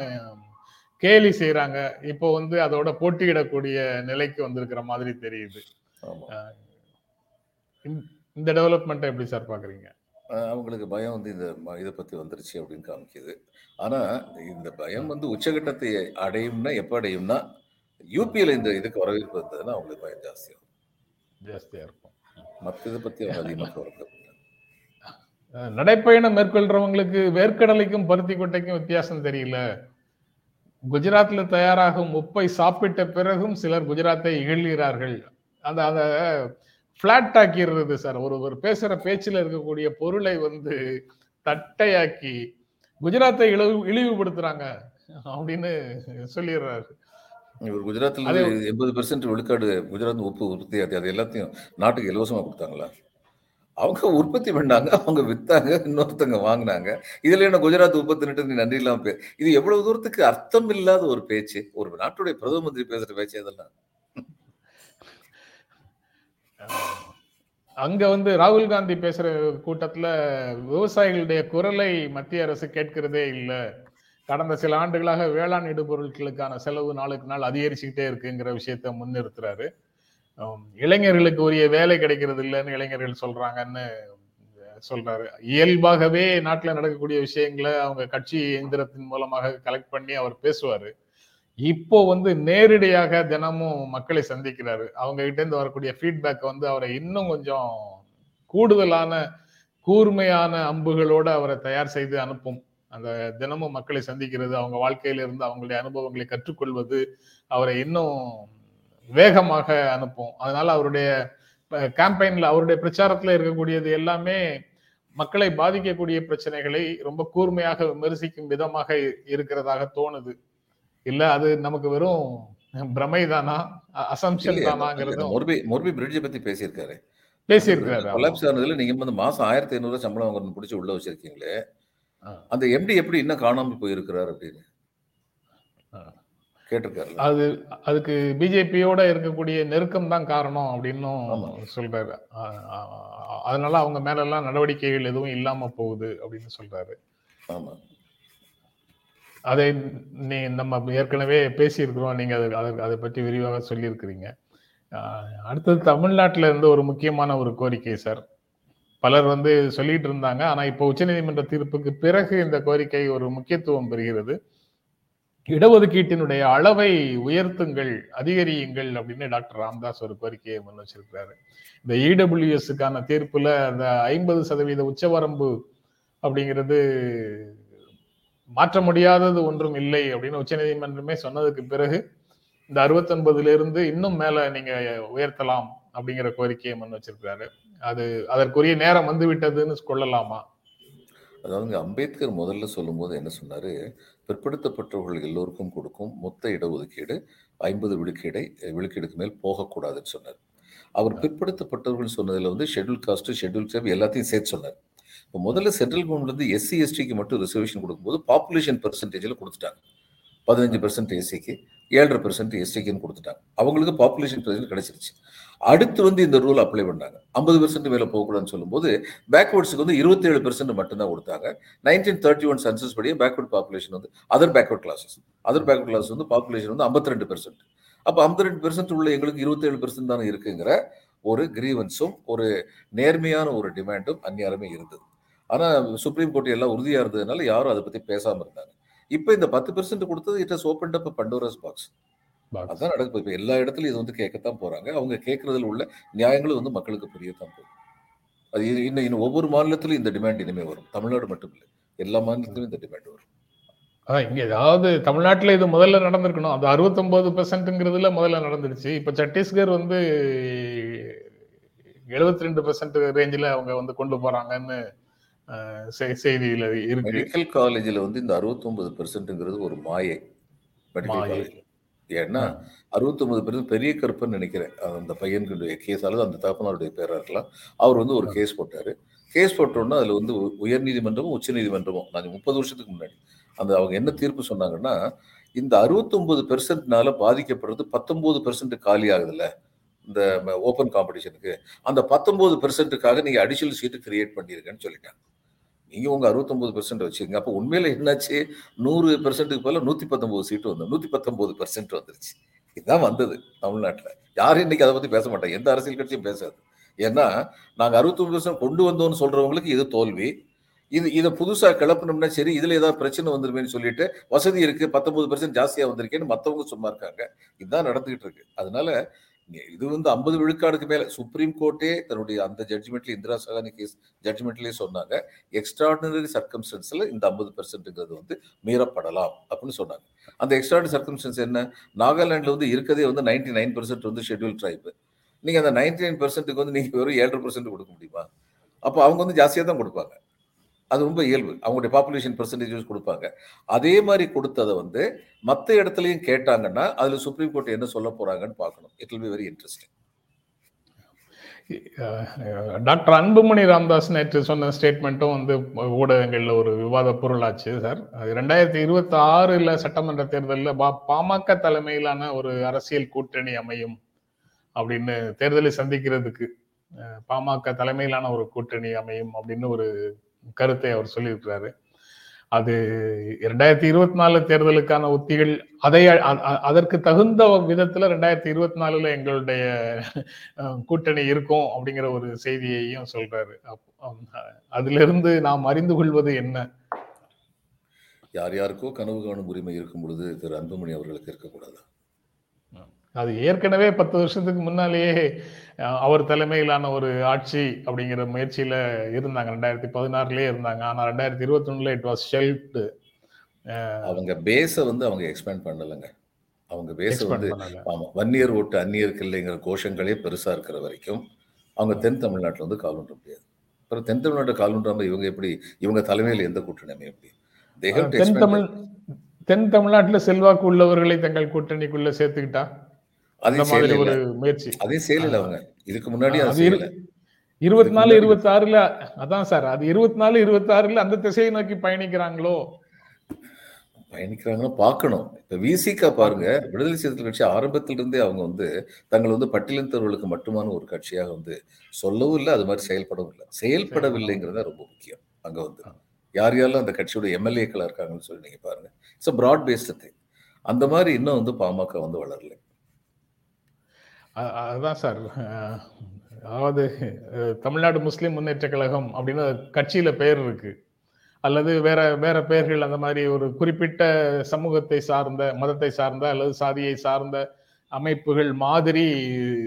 கேலி செய்றாங்க. இப்போ வந்து அதோட போட்டியிடக்கூடிய நிலைக்கு வந்திருக்கிற மாதிரி தெரியுது. இந்த- டெவலப்மெண்ட்டை எப்படி சார் பாக்குறீங்க? அஹ் அவங்களுக்கு பயம் வந்து இந்த இதை பத்தி வந்துருச்சு அப்படின்னு காமிக்குது. ஆனா இந்த பயம் வந்து உச்சகட்டத்தை அடையும்னா எப்ப அடையும்னா யூபியில இந்த இதுக்கு வரவேற்பு இருந்ததுன்னா அவங்களுக்கு பயம் ஜாஸ்தி ஆகும் ஜாஸ்தியா இருக்கும். மற்ற இதை பத்தி அவங்க அதிகமாக நடைப்பயணம் மேற்கொள்றவங்களுக்கு வேர்க்கடலைக்கும் பருத்தி கொட்டைக்கும் வித்தியாசம் தெரியல. குஜராத்ல தயாராகும் உப்பை சாப்பிட்ட பிறகும் சிலர் குஜராத்தை இகழ்கிறார்கள். அந்த அந்த பிளாட் ஆக்கிடுறது சார். ஒரு ஒரு பேசுற பேச்சுல இருக்கக்கூடிய பொருளை வந்து தட்டையாக்கி குஜராத்தை இழிவு இழிவுபடுத்துறாங்க அப்படின்னு சொல்லிடுறாரு இவர் அது இருந்து எண்பது பெர்சென்ட் விழுக்காடு குஜராத் உப்பு உற்பத்தி அது எல்லாத்தையும் நாட்டுக்கு இலவசமா கொடுத்தாங்களா? அவங்க உற்பத்தி பண்ணாங்க அவங்க வித்தாங்க இன்னொருத்தங்க வாங்கினாங்க. இதுல என்ன குஜராத் உற்பத்தி நீ நன்றி இல்லாம பே இது எவ்வளவு தூரத்துக்கு அர்த்தம் இல்லாத ஒரு பேச்சு. ஒரு நாட்டுடைய பிரதம மந்திரி பேசுற பேச்சு அதெல்லாம். அங்க வந்து ராகுல் காந்தி பேசுற கூட்டத்துல விவசாயிகளுடைய குரலை மத்திய அரசு கேட்கிறதே இல்லை. கடந்த சில ஆண்டுகளாக வேளாண் இடுபொருட்களுக்கான செலவு நாளுக்கு நாள் அதிகரிச்சுக்கிட்டே இருக்குங்கிற விஷயத்த முன்னிறுத்துறாரு. இளைஞர்களுக்கு உரிய வேலை கிடைக்கிறது இல்லைன்னு இளைஞர்கள் சொல்றாங்கன்னு சொல்றாரு. இயல்பாகவே நாட்டில் நடக்கக்கூடிய விஷயங்களை அவங்க கட்சி எந்திரத்தின் மூலமாக கலெக்ட் பண்ணி அவர் பேசுவாரு. இப்போ வந்து நேரடியாக தினமும் மக்களை சந்திக்கிறாரு. அவங்க கிட்ட இருந்து வரக்கூடிய ஃபீட்பேக் வந்து அவரை இன்னும் கொஞ்சம் கூடுதலான கூர்மையான அம்புகளோட அவரை தயார் செய்து அனுப்பும். அந்த தினமும் மக்களை சந்திக்கிறது அவங்க வாழ்க்கையில இருந்து அவங்களுடைய அனுபவங்களை கற்றுக்கொள்வது அவரை இன்னும் வேகமாக அனுப்பும் அதனால அவருடைய கேம்பெயின்ல அவருடைய பிரச்சாரத்துல இருக்கக்கூடியது எல்லாமே மக்களை பாதிக்கக்கூடிய பிரச்சனைகளை ரொம்ப கூர்மையாக விமர்சிக்கும் விதமாக இருக்கிறதாக தோணுது இல்ல அது நமக்கு வெறும் பிரமை தானா அசம்ஷன் இல்லையா தானாங்கிறதும் மொர்பி மொர்பி பிரிட்ஜை பத்தி பேசியிருக்காரு பேசியிருக்கிறாரு ஆமா. கொலாப்ஸ் ஆனதுல நீங்க வந்து மாசம் ஆயிரத்தி ஐநூறு சம்பளம் வாங்குறது பிடிச்சி உள்ள வச்சிருக்கீங்களே. அந்த எம்டி எப்படி இன்னும் காணாம போயிருக்கிறார் அப்படின்னு. கேட்டிருக்காரு அது அதுக்கு பிஜேபியோட இருக்கக்கூடிய நெருக்கம் தான் காரணம். அப்படின்னும் சொல்றாரு. அதனால அவங்க மேல எல்லாம் நடவடிக்கைகள் எதுவும் இல்லாம போகுது அப்படின்னு சொல்றாரு. ஆமா. அதை நீ நம்ம ஏற்கனவே பேசியிருக்கிறோம். நீங்க அதை அதை அதை பற்றி விரிவாக சொல்லியிருக்கிறீங்க. அடுத்தது தமிழ்நாட்டில இருந்து ஒரு முக்கியமான ஒரு கோரிக்கை சார். பலர் வந்து சொல்லிட்டு இருந்தாங்க. ஆனா இப்போ உச்சநீதிமன்ற தீர்ப்புக்கு பிறகு இந்த கோரிக்கை ஒரு முக்கியத்துவம் பெறுகிறது. இடஒதுக்கீட்டினுடைய அளவை உயர்த்துங்கள் அதிகரியுங்கள் அப்படின்னு டாக்டர் ராம்தாஸ் ஒரு கோரிக்கையை முன் வச்சிருக்கிறாரு. இந்த இடபிள்யூஎஸ்க்கான தீர்ப்புல அந்த ஐம்பது சதவீத உச்சவரம்பு அப்படிங்கிறது மாற்ற முடியாதது ஒன்றும் இல்லை அப்படின்னு உச்சநீதிமன்றமே சொன்னதுக்கு பிறகு இந்த 69 இருந்து இன்னும் மேல நீங்க உயர்த்தலாம் அப்படிங்கிற கோரிக்கையை முன் வச்சிருக்காரு அது அதற்குரிய நேரம் வந்து விட்டதுன்னு கொள்ளலாமா? அதாவது அம்பேத்கர் முதல்ல சொல்லும்போது என்ன சொன்னாரு? பிற்படுத்தப்பட்டவர்கள் எல்லோருக்கும் கொடுக்கும் மொத்த இடஒதுக்கீடு ஐம்பது விழுக்கீடை விழுக்கீடுக்கு மேல் போகக்கூடாதுன்னு சொன்னார். அவர் பிற்படுத்தப்பட்டவர்கள் சொன்னதுல வந்து ஷெட்யூல் காஸ்ட் ஷெட்யூல் ட்ரைப் எல்லாத்தையும் சேர்த்து சொன்னார். இப்போ முதல்ல சென்ட்ரல் கவர்மெண்ட் வந்து எஸ்சி எஸ்டிக்கு மட்டும் ரிசர்வேஷன் கொடுக்கும்போது பாப்புலேஷன் பெர்சன்டேஜில் கொடுத்துட்டாங்க. பதினஞ்சு பெர்சன்ட் எஸ்சிக்கு ஏழரை பெர்சன்ட் எஸ்டிக்குன்னு கொடுத்துட்டாங்க. அவங்களுக்கு பாப்புலேஷன் பெர்சன்ட் கிடைச்சிருச்சு. அடுத்து வந்து இந்த ரூல் அப்ளை பண்ணாங்க ஐம்பது பெர்சென்ட் மேலே போகக்கூடாதுன்னு சொல்லும்போது பேக்வேர்ட்ஸுக்கு வந்து இருபத்தேழு பெர்சென்ட் மட்டும்தான் கொடுத்தாங்க. நைன்டீன் தேர்ட்டி ஒன் சென்சஸ் படியே பேக்வர்ட் பாப்புலேஷன் வந்து other backward classes other backward class வந்து பாப்புலேஷன் வந்து ஐம்பத்தி ரெண்டு பெர்சென்ட் அப்போ ஐம்பத்தி ரெண்டு பெர்சென்ட் உள்ள எங்களுக்கு இருபத்தேழு பெர்சென்ட் தானே இருக்குங்கிற ஒரு கிரீவன்ஸும் ஒரு நேர்மையான ஒரு டிமாண்டும் அந்நியாரமே இருந்தது. ஆனால் சுப்ரீம் கோர்ட் எல்லாம் உறுதியாக இருந்ததுனால யாரும் அதை பற்றி பேசாமல் இருந்தாங்க. இப்போ இந்த பத்து பெர்சென்ட் கொடுத்தது it has open up Pandora's box அதான் நடக்குது. இப்போ எல்லா இடத்துலையும் இது வந்து கேட்கத்தான் போறாங்க. அவங்க கேட்கறதுல உள்ள நியாயங்களும் வந்து மக்களுக்கு புரியத்தான் போகுது. அது இன்னும் இன்னும் ஒவ்வொரு மாநிலத்திலும் இந்த டிமாண்ட் இனிமே வரும். தமிழ்நாடு மட்டும் இல்லை. எல்லா மாநிலத்திலும் இந்த டிமாண்ட் வரும். அதான் இங்க ஏதாவது தமிழ்நாட்டுல இது முதல்ல நடந்திருக்கணும். அது 69% பெர்சன்ட்ங்கிறதுல முதல்ல நடந்துருச்சு. இப்ப சத்தீஸ்கர் வந்து 72% ரெண்டு பெர்சன்ட் ரேஞ்சில் அவங்க வந்து கொண்டு செ- செய்தியில இருக்கு. மெடிக்கல் காலேஜில் வந்து இந்த அறுபத்தொன்பது பெர்சன்ட்ங்கிறது ஒரு மாயை. மெடிக்கல் மாயை. காலேஜ் ஏன்னா அறுபத்தொன்பது பெர்சன்ட் பெரிய கருப்புன்னு நினைக்கிறேன். அந்த பையனுடைய கேஸ் அல்லது அந்த தகப்பனாருடைய பேரா இருக்கலாம். அவர் வந்து ஒரு கேஸ் போட்டாரு. கேஸ் போட்டோன்னா அதுல வந்து உ- உயர் நீதிமன்றமும் உச்ச நீதிமன்றமும் நான் முப்பது வருஷத்துக்கு முன்னாடி. அந்த அவங்க என்ன தீர்ப்பு சொன்னாங்கன்னா இந்த அறுபத்தொன்பது பெர்சன்ட்னால பாதிக்கப்படுறது பத்தொன்பது பெர்சன்ட் காலி ஆகுதுல்ல இந்த ஓப்பன் காம்படிஷனுக்கு அந்த பத்தொன்பது பெர்சன்ட்டுக்காக நீங்க அடிஷனல் சீட்டு கிரியேட் பண்ணிருக்கேன்னு சொல்லிட்டாங்க. நீங்கள் உங்கள் அறுபத்தொம்போது பெர்சன்ட் வச்சுக்கோங்க. அப்போ உண்மையில் என்னாச்சு? நூறு பெர்சன்ட்டுக்கு போல நூற்றி பத்தொன்பது சீட்டு வந்து நூற்றி பத்தொம்போது பெர்சன்ட் வந்துருச்சு. இதுதான் வந்தது தமிழ்நாட்டில். யாரும் இன்னைக்கு அதை பற்றி பேச மாட்டாங்க. எந்த அரசியல் கட்சியும் பேசாது. ஏன்னா நாங்கள் அறுபத்தொம்பது பெர்சன்ட் கொண்டு வந்தோம்னு சொல்கிறவங்களுக்கு இது தோல்வி. இது இதை புதுசாக கிளப்பணும்னா சரி இதில் ஏதாவது பிரச்சனை வந்துருமேன்னு சொல்லிட்டு வசதி இருக்குது பத்தொம்பது பெர்சன்ட் ஜாஸ்தியாக வந்திருக்கேன்னு மற்றவங்க சும்மா இருக்காங்க. இதுதான் நடந்துகிட்டு இருக்கு. அதனால இது வந்து ஐம்பது விழுக்காடுக்கு மேல. சுப்ரீம் கோர்ட்டே தன்னுடைய அந்த ஜட்ஜ்மெண்ட்ல இந்திரா சகானி கேஸ் ஜட்ஜ்மெண்ட்லயே சொன்னாங்க. எக்ஸ்ட்ராடினரி சர்க்கம்ஸ்டன்ஸ்ல இந்த ஐம்பது பெர்சன்ட்ங்கிறது வந்து மீறப்படலாம் அப்படின்னு சொன்னாங்க. அந்த எக்ஸ்ட்ராடினரி சர்க்கம்ஸ்டன்ஸ் என்ன? நாகாலாண்டில் வந்து இருக்கதே வந்து நைன்டி நைன் பெர்சன்ட் வந்து ஷெட்யூல் ட்ரைப் நீங்க அந்த நைன்டி நைன் பெர்சன்ட்டுக்கு வந்து நீங்க வெறும் ஏழரை பெர்சன்ட் கொடுக்க முடியுமா? அப்போ அவங்க வந்து ஜாஸ்தியாக தான் கொடுப்பாங்க. அது ரொம்ப இயல்பு. அவங்களுடைய பாப்புலேஷன் பெர்சன்டேஜ் கொடுப்பாங்க. அதே மாதிரி கொடுத்ததை வந்து மற்ற இடத்துலையும் கேட்டாங்கன்னா அதில் சுப்ரீம் கோர்ட் என்ன சொல்ல போகிறாங்கன்னு பார்க்கணும். It will be very interesting doctor Anbumani Ramadoss நேற்று சொன்ன ஸ்டேட்மெண்ட்டும் வந்து ஊடகங்களில் ஒரு விவாத பொருளாச்சு சார் அது ரெண்டாயிரத்தி இருபத்தி ஆறில் சட்டமன்ற தேர்தலில் பா பாமக தலைமையிலான ஒரு அரசியல் கூட்டணி அமையும் அப்படின்னு தேர்தலை சந்திக்கிறதுக்கு பாமக தலைமையிலான ஒரு கூட்டணி அமையும் அப்படின்னு ஒரு கருத்தை அவர் சொல்லியிருக்கிறாரு. அது ரெண்டாயிரத்தி இருபத்தி நாலு தேர்தலுக்கான உத்திகள் அதை அதற்கு தகுந்த விதத்துல ரெண்டாயிரத்தி இருபத்தி நாலுல எங்களுடைய கூட்டணி இருக்கும் அப்படிங்கிற ஒரு செய்தியையும் சொல்றாரு. அதிலிருந்து அதுல இருந்து நாம் அறிந்து கொள்வது என்ன? யார் யாருக்கோ கனவு காணும் உரிமை இருக்கும் பொழுது திரு அன்புமணி அவர்களுக்கு இருக்கக்கூடாது. அது ஏற்கனவே பத்து வருஷத்துக்கு முன்னாலேயே அவர் தலைமையிலான ஒரு ஆட்சி அப்படிங்கிற முயற்சியில இருந்தாங்க. ரெண்டாயிரத்தி பதினாறுலயே இருந்தாங்க. ஆனா ரெண்டாயிரத்தி இருபத்தி ஒண்ணுல இட் வாஸ் ஷெல்ப்டு அவங்க பேஸை வந்து அவங்க எக்ஸ்பேண்ட் பண்ணலைங்க. அவங்க பேஸை வந்து பண்ணல. ஆமா வன்னியர் ஓட்டு அந்நியருக்கு இல்லைங்கிற கோஷங்களே பெருசா இருக்கிற வரைக்கும் அவங்க தென் தமிழ்நாட்டுல வந்து கால் ஊன்ற முடியாது. அப்புறம் தென் தமிழ்நாட்டை கால் ஊன்றாம இவங்க எப்படி இவங்க தலைமையில் எந்த கூட்டணி அமைய முடியும் They have to தென் தமிழ் தென் தமிழ்நாட்டுல செல்வாக்கு உள்ளவர்களை தங்கள் கூட்டணிக்குள்ள சேர்த்துக்கிட்டா? அந்த மாதிரி ஒரு முயற்சி. அவங்க. இதுக்கு முன்னாடி இருபத்தி நாலு இருபத்தி ஆறுல அதான் சார் அது இருபத்தி நாலு இருபத்தி ஆறுல அந்த திசையை நோக்கி பயணிக்கிறாங்களோ? பயணிக்கிறாங்கன்னா பார்க்கணும். இப்ப விசிகா பாருங்க விடுதலை சிறுத்தைகள் கட்சி ஆரம்பத்துல இருந்தே அவங்க வந்து தங்கள் வந்து பட்டியலினத்தவர்களுக்கு மட்டுமான ஒரு கட்சியாக வந்து சொல்லவும் இல்லை அது மாதிரி செயல்படவும் இல்லை. செயல்படவில்லைங்கிறது ரொம்ப முக்கியம். அங்க வந்து யார் யாரெல்லாம் அந்த கட்சியோட எம்எல்ஏக்களா இருக்காங்கன்னு சொல்லி நீங்க பாருங்க. இட்ஸ் ப்ராட் பேஸ்ட் திங் அந்த மாதிரி இன்னும் வந்து பாமக வந்து வளரல. அ- அதுதான் சார். அதாவது தமிழ்நாடு முஸ்லிம் முன்னேற்ற கழகம் அப்படின்னு கட்சியில பெயர் இருக்கு. அல்லது வேற வேற பெயர்கள் அந்த மாதிரி ஒரு குறிப்பிட்ட சமூகத்தை சார்ந்த மதத்தை சார்ந்த அல்லது சாதியை சார்ந்த அமைப்புகள் மாதிரி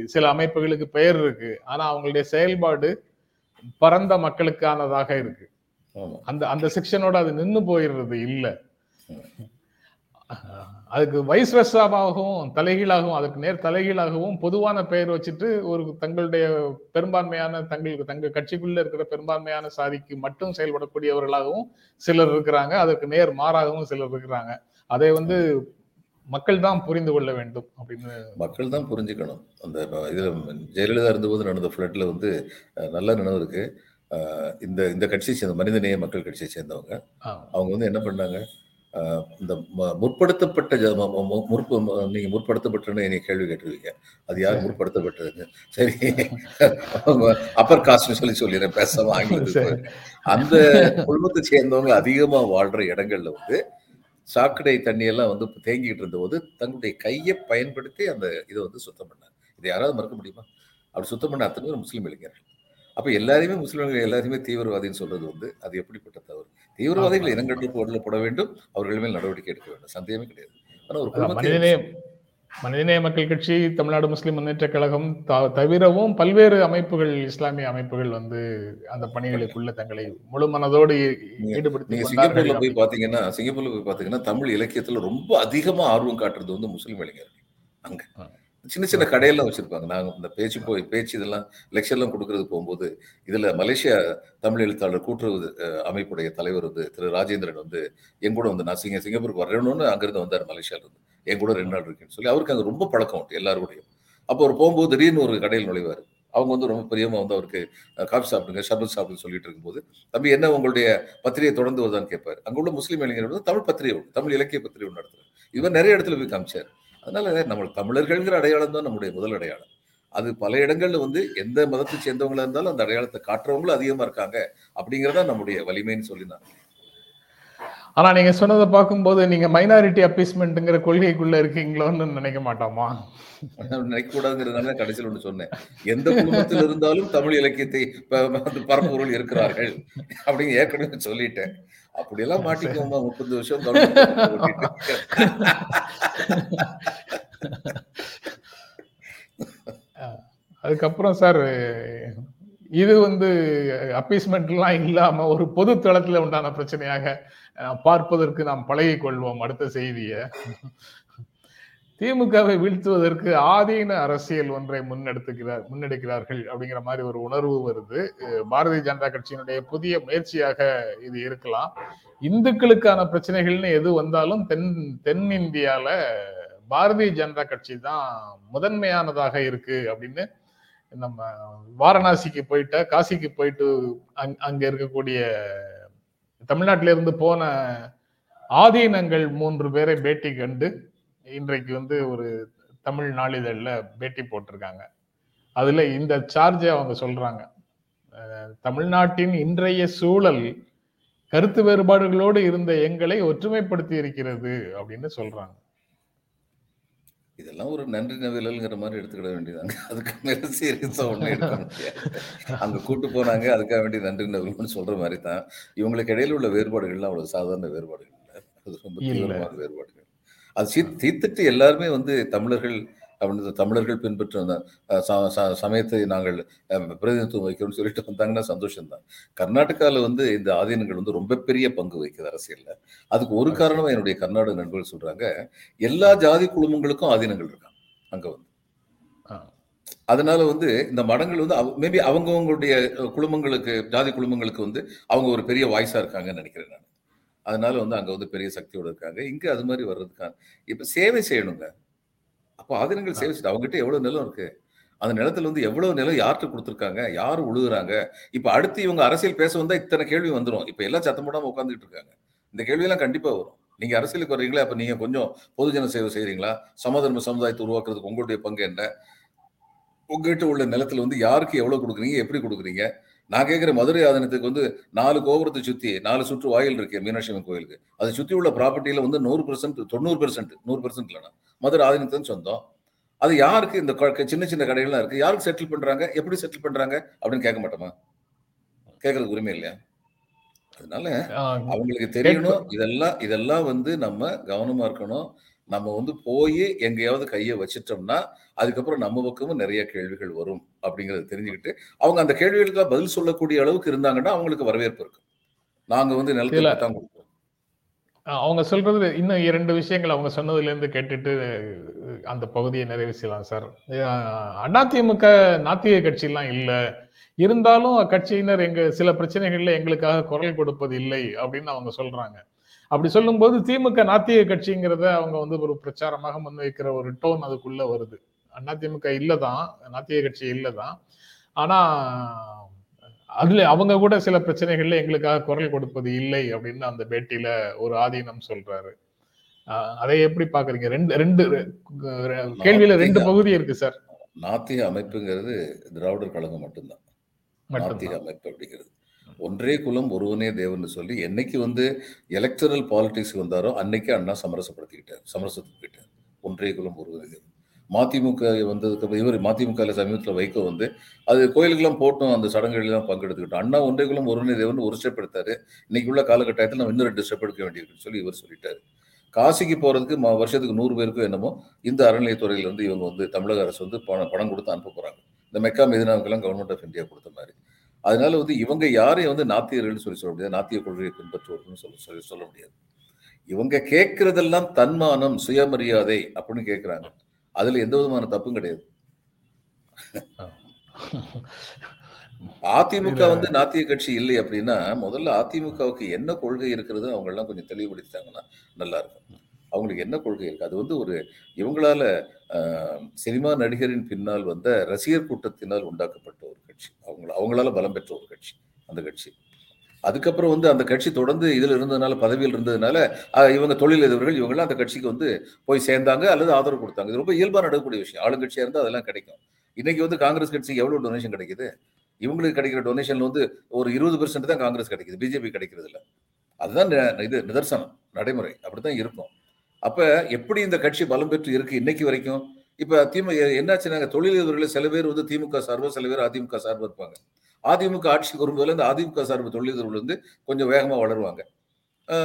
சில அமைப்புகளுக்கு பெயர் இருக்கு. ஆனா அவங்களுடைய செயல்பாடு பரந்த மக்களுக்கானதாக இருக்கு. அந்த அந்த செக்ஷனோட அது நின்னு போயிடுறது இல்ல. அதுக்கு வைஸ் வெர்சாவாகவும் தலைகீழாகவும் அதுக்கு நேர் தலைகீழாகவும் பொதுவான பெயர் வச்சுட்டு ஒரு தங்களுடைய பெரும்பான்மையான தங்களுக்கு தங்க கட்சிக்குள்ள இருக்கிற பெரும்பான்மையான சாதிக்கு மட்டும் செயல்படக்கூடியவர்களாகவும் சிலர் இருக்கிறாங்க. அதற்கு நேர் மாறாகவும் சிலர் இருக்கிறாங்க. அதை வந்து மக்கள் தான் புரிந்து கொள்ள வேண்டும் அப்படின்னு. மக்கள் தான் புரிஞ்சுக்கணும். அந்த இதுல ஜெயலலிதா இருந்தபோது நடந்த ஃப்ளட்ல வந்து நல்ல நினைவு இருக்கு. அஹ், இந்த இந்த கட்சியை சேர்ந்த மனிதநேய மக்கள் கட்சியை சேர்ந்தவங்க. அவங்க வந்து என்ன பண்ணாங்க? இந்த முற்படுத்தப்பட்ட முற்ப நீங்க முற்படுத்தப்பட்டன்னு என்னை கேள்வி கேட்டிருக்கீங்க அது யார் முற்படுத்தப்பட்டதுன்னு? சரி. அப்பர் காஸ்ட்னு சொல்லி சொல்லிடுறேன். பேசாம ஆங்கிலத்துக்கு. அந்த குடும்பத்தை சேர்ந்தவங்க அதிகமா வாழ்ற இடங்கள்ல வந்து சாக்கடை தண்ணியெல்லாம் வந்து தேங்கிட்டு இருந்தபோது தங்களுடைய கையை பயன்படுத்தி அந்த இதை வந்து சுத்தம் பண்ணாங்க. இதை யாராவது மறக்க முடியுமா? அப்படி சுத்தம் பண்ண அத்தனை முஸ்லீம் இளைஞர்கள். அப்ப எல்லாரையுமே முஸ்லீம்கள் எல்லாரையுமே தீவிரவாதின்னு சொல்றது வந்து அது எப்படிப்பட்ட தவறு? தீவிரவாதிகள் ஆமா. இனங்கட்டு போட வேண்டும் அவர்கள் மேல் நடவடிக்கை எடுக்க வேண்டும். சந்தேகமே கிடையாது. ஆனா ஒரு மனிதநேய மனிதநேய மக்கள் கட்சி தமிழ்நாடு முஸ்லிம் முன்னேற்ற கழகம் த- தவிரவும் பல்வேறு அமைப்புகள் இஸ்லாமிய அமைப்புகள் வந்து அந்த பணிகளுக்குள்ள தங்களை முழு மனதோடு ஈடுபடுத்தி சிங்கப்பூர்ல போய் பாத்தீங்கன்னா சிங்கப்பூர்ல போய் பாத்தீங்கன்னா தமிழ் இலக்கியத்துல ரொம்ப அதிகமா ஆர்வம் காட்டுறது வந்து முஸ்லீம் இளைஞர்கள் அங்க. சின்ன சின்ன கடையெல்லாம் வச்சிருப்பாங்க. நாங்க இந்த பேச்சு போய் பேச்சு இதெல்லாம் லெக்சர்லாம் கொடுக்கறது போகும்போது இதுல மலேசியா தமிழ் எழுத்தாளர் கூட்டுறவு அமைப்புடைய தலைவர் வந்து திரு ராஜேந்திரன் வந்து என் கூட வந்து நான் சிங்க சிங்கப்பூருக்கு வரணும்னு அங்கிருந்து வந்தார் மலேசியால இருந்து. என் கூட ரெண்டு நாள் இருக்குன்னு சொல்லி அவருக்கு அங்க ரொம்ப பழக்கம் உண்டு எல்லாரும் கூடயும் அப்போ அவர் போகும்போது திடீர்னு ஒரு கடையில் நுழைவார். அவங்க வந்து ரொம்ப பிரியமா வந்து அவருக்கு காஃபி சாப்பிடுங்க ஷர்பத் சாப்பிடுன்னு சொல்லிட்டு இருக்கும்போது தம்பி என்ன உங்களுடைய பத்திரிகை தொடர்ந்து வருதான்னு கேட்பாரு அங்க உள்ள முஸ்லீம் இளைஞர்கள் வந்து தமிழ் பத்திரிகை தமிழ் இலக்கிய பத்திரிகை ஒன்று நடத்துறாரு. இவர் நிறைய இடத்துல போய் காமிச்சார். அதனால நம்ம தமிழர்கள்ங்கிற அடையாளம் தான் நம்முடைய முதல் அடையாளம். அது பல இடங்கள்ல வந்து எந்த மதத்தை சேர்ந்தவங்களா இருந்தாலும் அந்த அடையாளத்தை காட்டுறவங்களும் அதிகமா இருக்காங்க அப்படிங்கறதா நம்முடைய வலிமைன்னு சொல்லி நான் ஆனா நீங்க சொன்னதை பார்க்கும்போது நீங்க மைனாரிட்டி அப்பீஸ்மெண்ட்ங்கிற கொள்கைக்குள்ள இருக்கீங்களோன்னு நினைக்க மாட்டோமா? நினைக்க கூடாதுங்கிறதுனால கடைசியில் ஒன்று சொன்னேன். எந்த குடும்பத்தில் இருந்தாலும் தமிழ் இலக்கியத்தை பரப்புவர்கள் இருக்கிறார்கள் அப்படின்னு ஏற்கனவே சொல்லிட்டேன். அப்படியெல்லாம் மாட்டிக்கோமா முப்பது வருஷம். அதுக்கப்புறம் சார் இது வந்து அப்பீஸ்மெண்ட்லாம் இல்லாம ஒரு பொது தளத்துல உண்டான பிரச்சனையாக பார்ப்பதற்கு நாம் பழகிக் கொள்வோம் அடுத்த செய்தியை திமுகவை வீழ்த்துவதற்கு ஆதீன அரசியல் ஒன்றை முன்னெடுத்துக்கிறார் முன்னெடுக்கிறார்கள் அப்படிங்கிற மாதிரி ஒரு உணர்வு வருது. பாரதிய ஜனதா கட்சியினுடைய புதிய முயற்சியாக இது இருக்கலாம். இந்துக்களுக்கான பிரச்சனைகள்னு எது வந்தாலும் தென் தென்னிந்தியால பாரதிய ஜனதா கட்சி தான் முதன்மையானதாக இருக்கு அப்படின்னு நம்ம வாரணாசிக்கு போயிட்ட காசிக்கு போயிட்டு அங் அங்க இருக்கக்கூடிய தமிழ்நாட்டில இருந்து போன ஆதீனங்கள் மூன்று பேரை பேட்டி கண்டு இன்றைக்கு வந்து ஒரு தமிழ் நாளிதழ்ல பேட்டி போட்டிருக்காங்க. அதுல இந்த சார்ஜை அவங்க சொல்றாங்க. தமிழ்நாட்டின் இன்றைய சூழல் கருத்து வேறுபாடுகளோடு இருந்த எங்களை ஒற்றுமைப்படுத்தி இருக்கிறது அப்படின்னு சொல்றாங்க. இதெல்லாம் ஒரு நன்றி நவிழல்ங்கிற மாதிரி எடுத்துக்கிட வேண்டியதாங்க. அதுக்கு மேல சீரியஸா ஒண்ணும் எடுக்க அங்க கூட்டு போனாங்க அதுக்காக வேண்டி நன்றி நவிழ்னு சொல்ற மாதிரி தான் இவங்களுக்கு இடையில உள்ள வேறுபாடுகள்லாம் அவ்வளவு சாதாரண வேறுபாடுகள் அது ரொம்ப. தீவிரமான வேறுபாடுகள். அது சீ- தீர்த்துட்டு எல்லாருமே வந்து தமிழர்கள் அப்படின்னு தமிழர்கள் பின்பற்ற அந்த அஹ், ச- ச- சமயத்தை நாங்கள் பிரதிநிதித்துவம் வைக்கிறோம்னு சொல்லிட்டு வந்தாங்கன்னா சந்தோஷம் தான் கர்நாடகாவில் வந்து இந்த ஆதீனங்கள் வந்து ரொம்ப பெரிய பங்கு வகிக்குது அரசியல்ல. அதுக்கு ஒரு காரணமா என்னுடைய கர்நாடக நண்பர்கள் சொல்றாங்க எல்லா ஜாதி குழுமங்களுக்கும் ஆதீனங்கள் இருக்காங்க அங்க வந்து. அதனால வந்து இந்த மடங்கள் வந்து மேபி அவங்கவங்களுடைய குழுமங்களுக்கு ஜாதி குழுமங்களுக்கு வந்து அவங்க ஒரு பெரிய வாய்ஸா இருக்காங்கன்னு நினைக்கிறேன் நான். அதனால வந்து அங்க வந்து பெரிய சக்தியோட இருக்காங்க. இங்க அது மாதிரி வர்றதுக்கான இப்ப சேவை செய்யணுங்க. அப்போ ஆதீனங்கள் சேவை செய்ய அவங்ககிட்ட எவ்வளவு நிலம் இருக்கு? அந்த நிலத்துல வந்து எவ்வளவு நிலம் யார்கிட்ட கொடுத்துருக்காங்க? யார் உழுகுறாங்க? இப்ப அடுத்து இவங்க அரசியல் பேச வந்தா இத்தனை கேள்வி வந்துரும். இப்ப எல்லாம் சத்தம் போடாம உட்காந்துட்டு இருக்காங்க. இந்த கேள்வியெல்லாம் கண்டிப்பா வரும். நீங்க அரசியலுக்கு வர்றீங்களா? அப்ப நீங்க கொஞ்சம் பொதுஜன சேவை செய்றீங்களா? சமதர்ம சமுதாயத்தை உருவாக்குறதுக்கு உங்களுடைய பங்கு என்ன? உங்ககிட்ட உள்ள நிலத்துல வந்து யாருக்கு எவ்வளவு கொடுக்குறீங்க? எப்படி கொடுக்குறீங்க? நான் கேட்கிற மதுரை ஆதீனத்துக்கு வந்து நாலு கோபுரத்தை சுத்தி நாலு சுற்று வாயில் இருக்கு மீனாட்சி அம்மன் கோயிலுக்கு. அதை சுத்தி உள்ள ப்ராப்பர்ட்டியில வந்து நூறு பெர்சென்ட் தொண்ணூறு பெர்சென்ட் நூறு பெர்சென்ட் இல்லைனா மதுரை ஆதீனத்தின் சொந்தம். அது யாருக்கு இந்த சின்ன சின்ன கடைகள்லாம் இருக்கு? யாருக்கு செட்டில் பண்றாங்க? எப்படி செட்டில் பண்றாங்க? அப்படின்னு கேட்க மாட்டோமா? கேட்கறதுக்கு உரிமை இல்லையா? அதனால அவங்களுக்கு தெரியணும். இதெல்லாம் இதெல்லாம் வந்து நம்ம கவனமா இருக்கணும். நம்ம வந்து போய் எங்கேயாவது கையை வச்சிட்டோம்னா அதுக்கப்புறம் நம்ம பக்கமும் நிறைய கேள்விகள் வரும் அப்படிங்கறத தெரிஞ்சுக்கிட்டு அவங்க அந்த கேள்விகளுக்கு பதில் சொல்லக்கூடிய அளவுக்கு இருந்தாங்கன்னா அவங்களுக்கு வரவேற்பு இருக்கும் நாங்க வந்து இல்ல. நிலத்தை தான் கொடுப்போம் அவங்க சொல்றது இன்னும் இரண்டு விஷயங்கள் அவங்க சொன்னதுல இருந்து கேட்டுட்டு அந்த பகுதியை நிறைவு செய்யலாம் சார். அதிமுக நாத்திக கட்சியெல்லாம் இல்ல. இருந்தாலும் அக்கட்சியினர் எங்க சில பிரச்சனைகள்ல எங்களுக்காக குரல் கொடுப்பது இல்லை அப்படின்னு அவங்க சொல்றாங்க. அப்படி சொல்லும்போது திமுக நாத்திக கட்சிங்கிறத அவங்க வந்து ஒரு பிரச்சாரமாக முன்வைக்கிற ஒரு டோன் அதுக்குள்ள வருது. அதிமுக இல்லதான் நாத்திக கட்சி இல்லதான். ஆனா அதுல அவங்க கூட சில பிரச்சனைகள்ல எங்களுக்காக குரல் கொடுப்பது இல்லை அப்படின்னு அந்த பேட்டியில ஒரு ஆதீனம் சொல்றாரு. அதை எப்படி பாக்குறீங்க? ரெண்டு ரெண்டு கேள்வியில ரெண்டு பகுதி இருக்கு சார். நாத்திக அமைப்புங்கிறது திராவிடர் கழகம் மட்டும்தான். நாத்திக அமைப்பு அப்படிங்கிறது. ஒன்றே குலம் ஒருவனே தேவன் சொல்லி என்னைக்கு வந்து எலக்டரல் பாலிடிக்ஸ் வந்தாரோ அன்னைக்கு அண்ணா சமரசப்படுத்திக்கிட்டார் சமரசத்துக்கிட்டார். ஒன்றே குலம் ஒருவனே தேவன். மதிமுக வந்ததுக்கு இவர் மதிமுக சமீபத்தில் வைகோ வந்து அது கோயிலுக்கெல்லாம் போட்டோம் அந்த சடங்குகளெல்லாம் பங்கெடுத்துக்கிட்டோம். அண்ணா ஒன்றே குலம் ஒருவனே தேவன் ஒரு ஸ்டெப் எடுத்தாரு. இன்னைக்கு உள்ள காலகட்டத்தில் நம்ம இன்னும் ரெண்டு ஸ்டெப் எடுக்க வேண்டியிருக்குன்னு சொல்லி இவர் சொல்லிட்டாரு. காசிக்கு போறதுக்கு ம- வருஷத்துக்கு நூறு பேருக்கும் என்னமோ இந்த அறநிலையத்துறையிலேருந்து இவங்க வந்து தமிழக அரசு வந்து பணம் பணம் கொடுத்து அனுப்ப போறாங்க. இந்த மெக்கா மெதினாவுக்கெல்லாம் கவர்மெண்ட் ஆஃப் இந்தியா கொடுத்த மாதிரி. அதனால வந்து இவங்க யாரையும் வந்து நாத்தியர்கள்னு சொல்லி சொல்ல முடியாது. நாத்திய கொள்கையை பின்பற்றுவர்கள்னு சொல்ல சொல்லி சொல்ல முடியாது. இவங்க கேட்கறதெல்லாம் தன்மானம் சுயமரியாதை அப்படின்னு கேட்கறாங்க. அதுல எந்த விதமான தப்பும் கிடையாது. அதிமுக வந்து நாத்திய கட்சி இல்லை அப்படின்னா முதல்ல அதிமுகவுக்கு என்ன கொள்கை இருக்கிறது அவங்க எல்லாம் கொஞ்சம் தெளிவுபடுத்திட்டாங்கன்னா நல்லா இருக்கும். அவங்களுக்கு என்ன கொள்கை இருக்கு? அது வந்து ஒரு இவங்களால சினிமா நடிகரின் பின்னால் வந்த ரசிகர் கூட்டத்தினால் உண்டாக்கப்பட்ட ஒரு கட்சி. அவங்கள அவங்களால பலம் பெற்ற ஒரு கட்சி அந்த கட்சி. அதுக்கப்புறம் வந்து அந்த கட்சி தொடர்ந்து இதில் இருந்ததுனால பதவியில் இருந்ததுனால இவங்க தொழிலதிபர்கள் இவங்கெல்லாம் அந்த கட்சிக்கு வந்து போய் சேர்ந்தாங்க அல்லது ஆதரவு கொடுத்தாங்க. இது ரொம்ப இயல்பாக நடக்கக்கூடிய விஷயம். ஆளுங்கட்சியாக இருந்தால் அதெல்லாம் கிடைக்கும். இன்னைக்கு வந்து காங்கிரஸ் கட்சிக்கு எவ்வளோ டொனேஷன் கிடைக்குது? இவங்களுக்கு கிடைக்கிற டொனேஷன்ல வந்து ஒரு இருபது பெர்சென்ட் தான் காங்கிரஸ் கிடைக்குது. பிஜேபி கிடைக்கிறது இல்லை அதுதான் இது நிதர்சனம் நடைமுறை. அப்படி தான் இருக்கும். அப்ப எப்படி இந்த கட்சி பலம் பெற்று இருக்கு இன்னைக்கு வரைக்கும்? இப்ப திமுக என்னாச்சுனாங்க தொழிலதிபர்கள் சில பேர் வந்து திமுக சார்பு சில பேர் அதிமுக சார்பு இருப்பாங்க. அதிமுக ஆட்சிக்கு வரும்போதுல இந்த அதிமுக சார்பு தொழிலதிபர்கள் வந்து கொஞ்சம் வேகமா வளருவாங்க.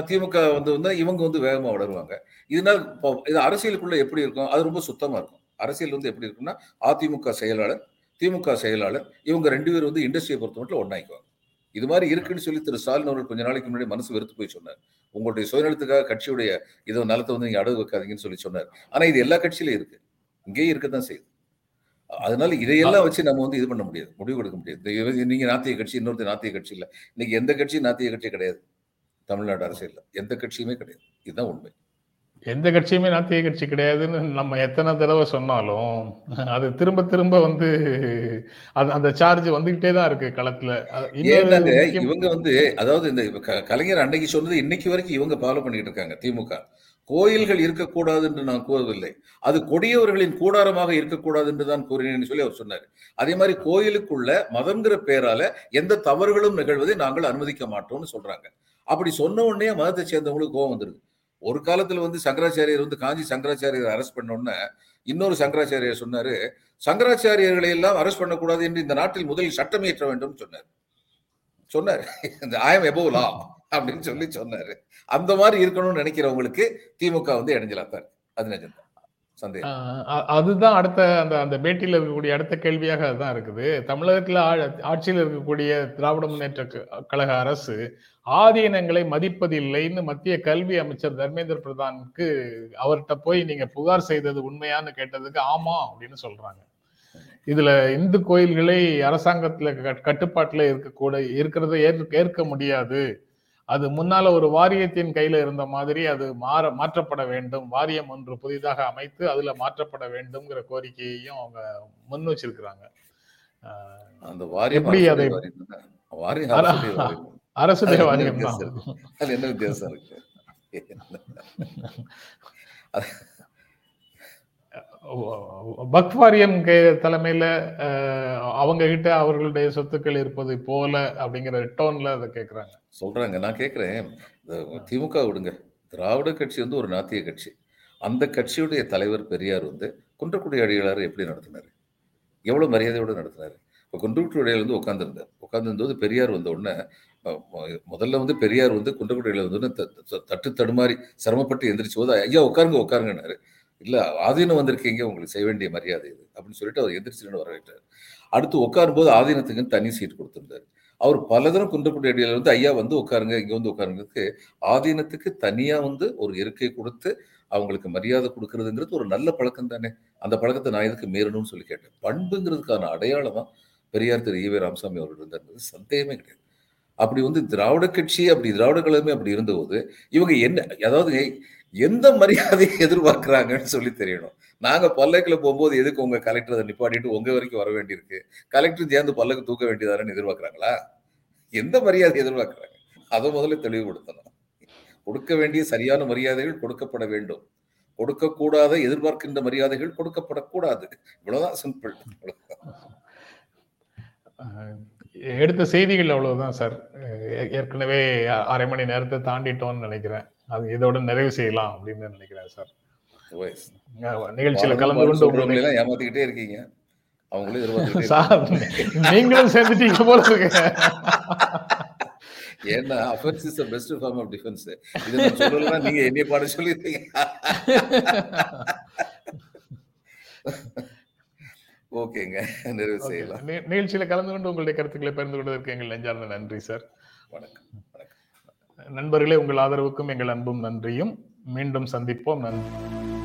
திமுக வந்து வந்து இவங்க வந்து வேகமாக வளருவாங்க. இதனால் இப்போ இது அரசியலுக்குள்ளே எப்படி இருக்கும்? அது ரொம்ப சுத்தமாக இருக்கும். அரசியல் வந்து எப்படி இருக்கும்னா அதிமுக செயலாளர் திமுக செயலாளர் இவங்க ரெண்டு பேரும் வந்து இண்டஸ்ட்ரியை பொறுத்த மட்டும் ஒன்றாய்க்குவாங்க இது மாதிரி இருக்குன்னு சொல்லி திரு ஸ்டாலின் அவர்கள் கொஞ்ச நாளைக்கு முன்னாடி மனசு வெறுத்து போய் சொன்னார். உங்களுடைய சுயநலத்துக்காக கட்சியுடைய இதோ நலத்தை வந்து நீங்க அடகு வைக்காதீங்கன்னு சொல்லி சொன்னார். ஆனா இது எல்லா கட்சியிலும் இருக்கு. இங்கேயும் இருக்கத்தான் செய்யுது. அதனால இதையெல்லாம் வச்சு நம்ம வந்து இது பண்ண முடியாது. முடிவு எடுக்க முடியாது. இந்த நீங்க நாத்திய கட்சி இன்னொருத்தர் நாத்திய கட்சி இல்லை. இன்னைக்கு எந்த கட்சியும் நாத்திய கட்சி கிடையாது. தமிழ்நாடு அரசியல்ல. எந்த கட்சியுமே கிடையாது. இதுதான் உண்மை. எந்த கட்சியுமே நாத்திய கட்சி கிடையாதுன்னு நம்ம எத்தனை தடவை சொன்னாலும் அது திரும்ப திரும்ப வந்து அது அந்த சார்ஜ் வந்துகிட்டே தான் இருக்கு களத்துல. இவங்க வந்து அதாவது இந்த கலைஞர் அன்னைக்கு சொன்னது இன்னைக்கு வரைக்கும் இவங்க ஃபாலோ பண்ணிட்டு இருக்காங்க திமுக. கோயில்கள் இருக்கக்கூடாது என்று நான் கூறவில்லை. அது கொடியவர்களின் கூடாரமாக இருக்கக்கூடாது என்று தான் கூறினேன்னு சொல்லி அவர் சொன்னார். அதே மாதிரி கோயிலுக்குள்ள மதங்கிற பேரால எந்த தவறுகளும் நிகழ்வதை நாங்கள் அனுமதிக்க மாட்டோம்னு சொல்றாங்க. அப்படி சொன்ன உடனே மதத்தை சேர்ந்தவங்களுக்கு கோவம் வந்துருது. ஒரு காலத்துல வந்து சங்கராச்சாரியர் வந்து காஞ்சி சங்கராச்சாரியர் அரெஸ்ட் பண்ணோன்னே இன்னொரு சங்கராச்சாரியர் சொன்னாரு சங்கராச்சாரியர்களை எல்லாம் அரெஸ்ட் பண்ணக்கூடாது என்று இந்த நாட்டில் முதலில் சட்டம் இயற்ற வேண்டும் சொன்னார். சொன்னார். இந்த ஆயம் எபோவ் லா அப்படின்னு சொல்லி சொன்னாரு. அந்த மாதிரி இருக்கணும்னு நினைக்கிறவங்களுக்கு திமுக வந்து இடைஞ்சலாத்தான் இருக்கு. அது நிஜம்தான். அதுதான் அடுத்த அந்த அந்த பேட்டியில் இருக்கக்கூடிய அடுத்த கேள்வியாக அதுதான் இருக்குது. தமிழகத்தில் ஆ- ஆட்சியில் இருக்கக்கூடிய திராவிட முன்னேற்ற க- கழக அரசு ஆதீனங்களை மதிப்பதில்லைன்னு மத்திய கல்வி அமைச்சர் தர்மேந்திர பிரதானுக்கு அவர்கிட்ட போய் நீங்க புகார் செய்தது உண்மையான்னு கேட்டதுக்கு ஆமா அப்படின்னு சொல்றாங்க. இதுல இந்து கோயில்களை அரசாங்கத்துல கட்- கட்டுப்பாட்டுல இருக்கக்கூட இருக்கிறத ஏற்க முடியாது. அது முன்னால ஒரு வாரியத்தின் கையில இருந்த மாதிரி அது மாற மாற்றப்பட வேண்டும். வாரியம் ஒன்று புதிதாக அமைத்து அதுல மாற்றப்பட வேண்டும்ங்கிற கோரிக்கையையும் அவங்க முன் வச்சிருக்கிறாங்க. அந்த வாரியம் எப்படி அதை-. அரசு வாரியம் என்ன வித்தியாசம் இருக்கு? பக் வாரியம் கே- தலைமையில அவங்க கிட்ட அவர்களுடைய சொத்துக்கள் இருப்பது போல அப்படிங்கிற டோன்ல அதை கேட்குறாங்க சொல்றாங்க. நான் கேட்குறேன் திமுக விடுங்க. திராவிட கட்சி வந்து ஒரு நாத்திய கட்சி. அந்த கட்சியுடைய தலைவர் பெரியார் வந்து குன்றக்குடி அடிகளார் எப்படி நடத்தினார்? எவ்வளோ மரியாதையோடு நடத்தினார்? இப்போ குன்றக்குடி அடிகளார் வந்து உட்காந்துருந்தார் உட்காந்துருந்தது பெரியார் வந்த உடனே முதல்ல வந்து பெரியார் வந்து குன்றக்குடி அடிகளார் வந்து தட்டு தடுமாறி சிரமப்பட்டு எந்திரிச்சு போது ஐயா உட்காருங்க உட்காருங்கன்னாரு. இல்லை ஆதீனம் வந்திருக்கீங்க உங்களுக்கு செய்ய வேண்டிய மரியாதை இது அப்படின்னு சொல்லிட்டு அவர் எந்திரிச்சுன்னு வரவேற்றார். அடுத்து உட்காரும்போது ஆதீனத்துக்குன்னு தனி சீட் கொடுத்துருந்தார். அவர் பலதரம் குன்றக்குடி அடியில் வந்து ஐயா வந்து உட்காருங்க இங்கே வந்து உட்காருங்கிறதுக்கு ஆதீனத்துக்கு தனியாக வந்து ஒரு இருக்கை கொடுத்து அவங்களுக்கு மரியாதை கொடுக்கறதுங்கிறது ஒரு நல்ல பழக்கம் தானே. அந்த பழக்கத்தை நான் எதுக்கு மீறணும்னு சொல்லி கேட்டேன். பண்புங்கிறதுக்கான அடையாளமாக பெரியார் திரு ஈவே ராமசாமி அவர்கள் இருந்தார் சந்தேகமே கிடையாது. அப்படி வந்து திராவிட கட்சி அப்படி திராவிட கழகமே அப்படி இருந்தபோது இவங்க என்ன அதாவது எந்த மரியாதையை எதிர்பார்க்குறாங்கன்னு சொல்லி தெரியணும். நாங்கள் பல்லக்கில் போகும்போது எதுக்கு உங்கள் கலெக்டர் அதை நிப்பாட்டிட்டு உங்கள் வரைக்கும் வர வேண்டியிருக்கு? கலெக்டர் சேர்ந்து பல்லக்கு தூக்க வேண்டியதாரன்னு எதிர்பார்க்குறாங்களா? எந்த மரியாதை எதிர்பார்க்குறாங்க? அதை முதல்ல தெளிவுபடுத்தணும். கொடுக்க வேண்டிய சரியான மரியாதைகள் கொடுக்கப்பட வேண்டும். கொடுக்கக்கூடாத எதிர்பார்க்கின்ற மரியாதைகள் கொடுக்கப்படக்கூடாது. இவ்வளவுதான் சிம்பிள் எடுத்த செய்திகள் அவ்வளவுதான் சார் ஏற்கனவே அரை மணி நேரத்தை தாண்டிட்டோம்னு நினைக்கிறேன். அது இதோட நிறைவு செய்யலாம் அப்படின்னு நினைக்கிறேன் சார். நிகழ்ச்சியில கலந்து கொண்டு ஏமாத்திக்கிட்டே இருக்கீங்க. அவங்களும் சார் நீங்களும் சேர்ந்துட்டீங்க போல இருக்கு. ஏன்னா offence is best form of defence இது நான் நீங்க என்னைய பாட சொல்லிருக்கீங்க ஓகேங்க நிறைவு. செய்யலாம். நிகழ்ச்சியில கலந்து கொண்டு உங்களுடைய கருத்துக்களை பகிர்ந்து கொண்டதற்கு எங்கள் நெஞ்சார்ந்த நன்றி சார். வணக்கம். நண்பர்களே உங்கள் ஆதரவுக்கும் எங்கள் அன்பும் நன்றியும். மீண்டும் சந்திப்போம். நன்றி.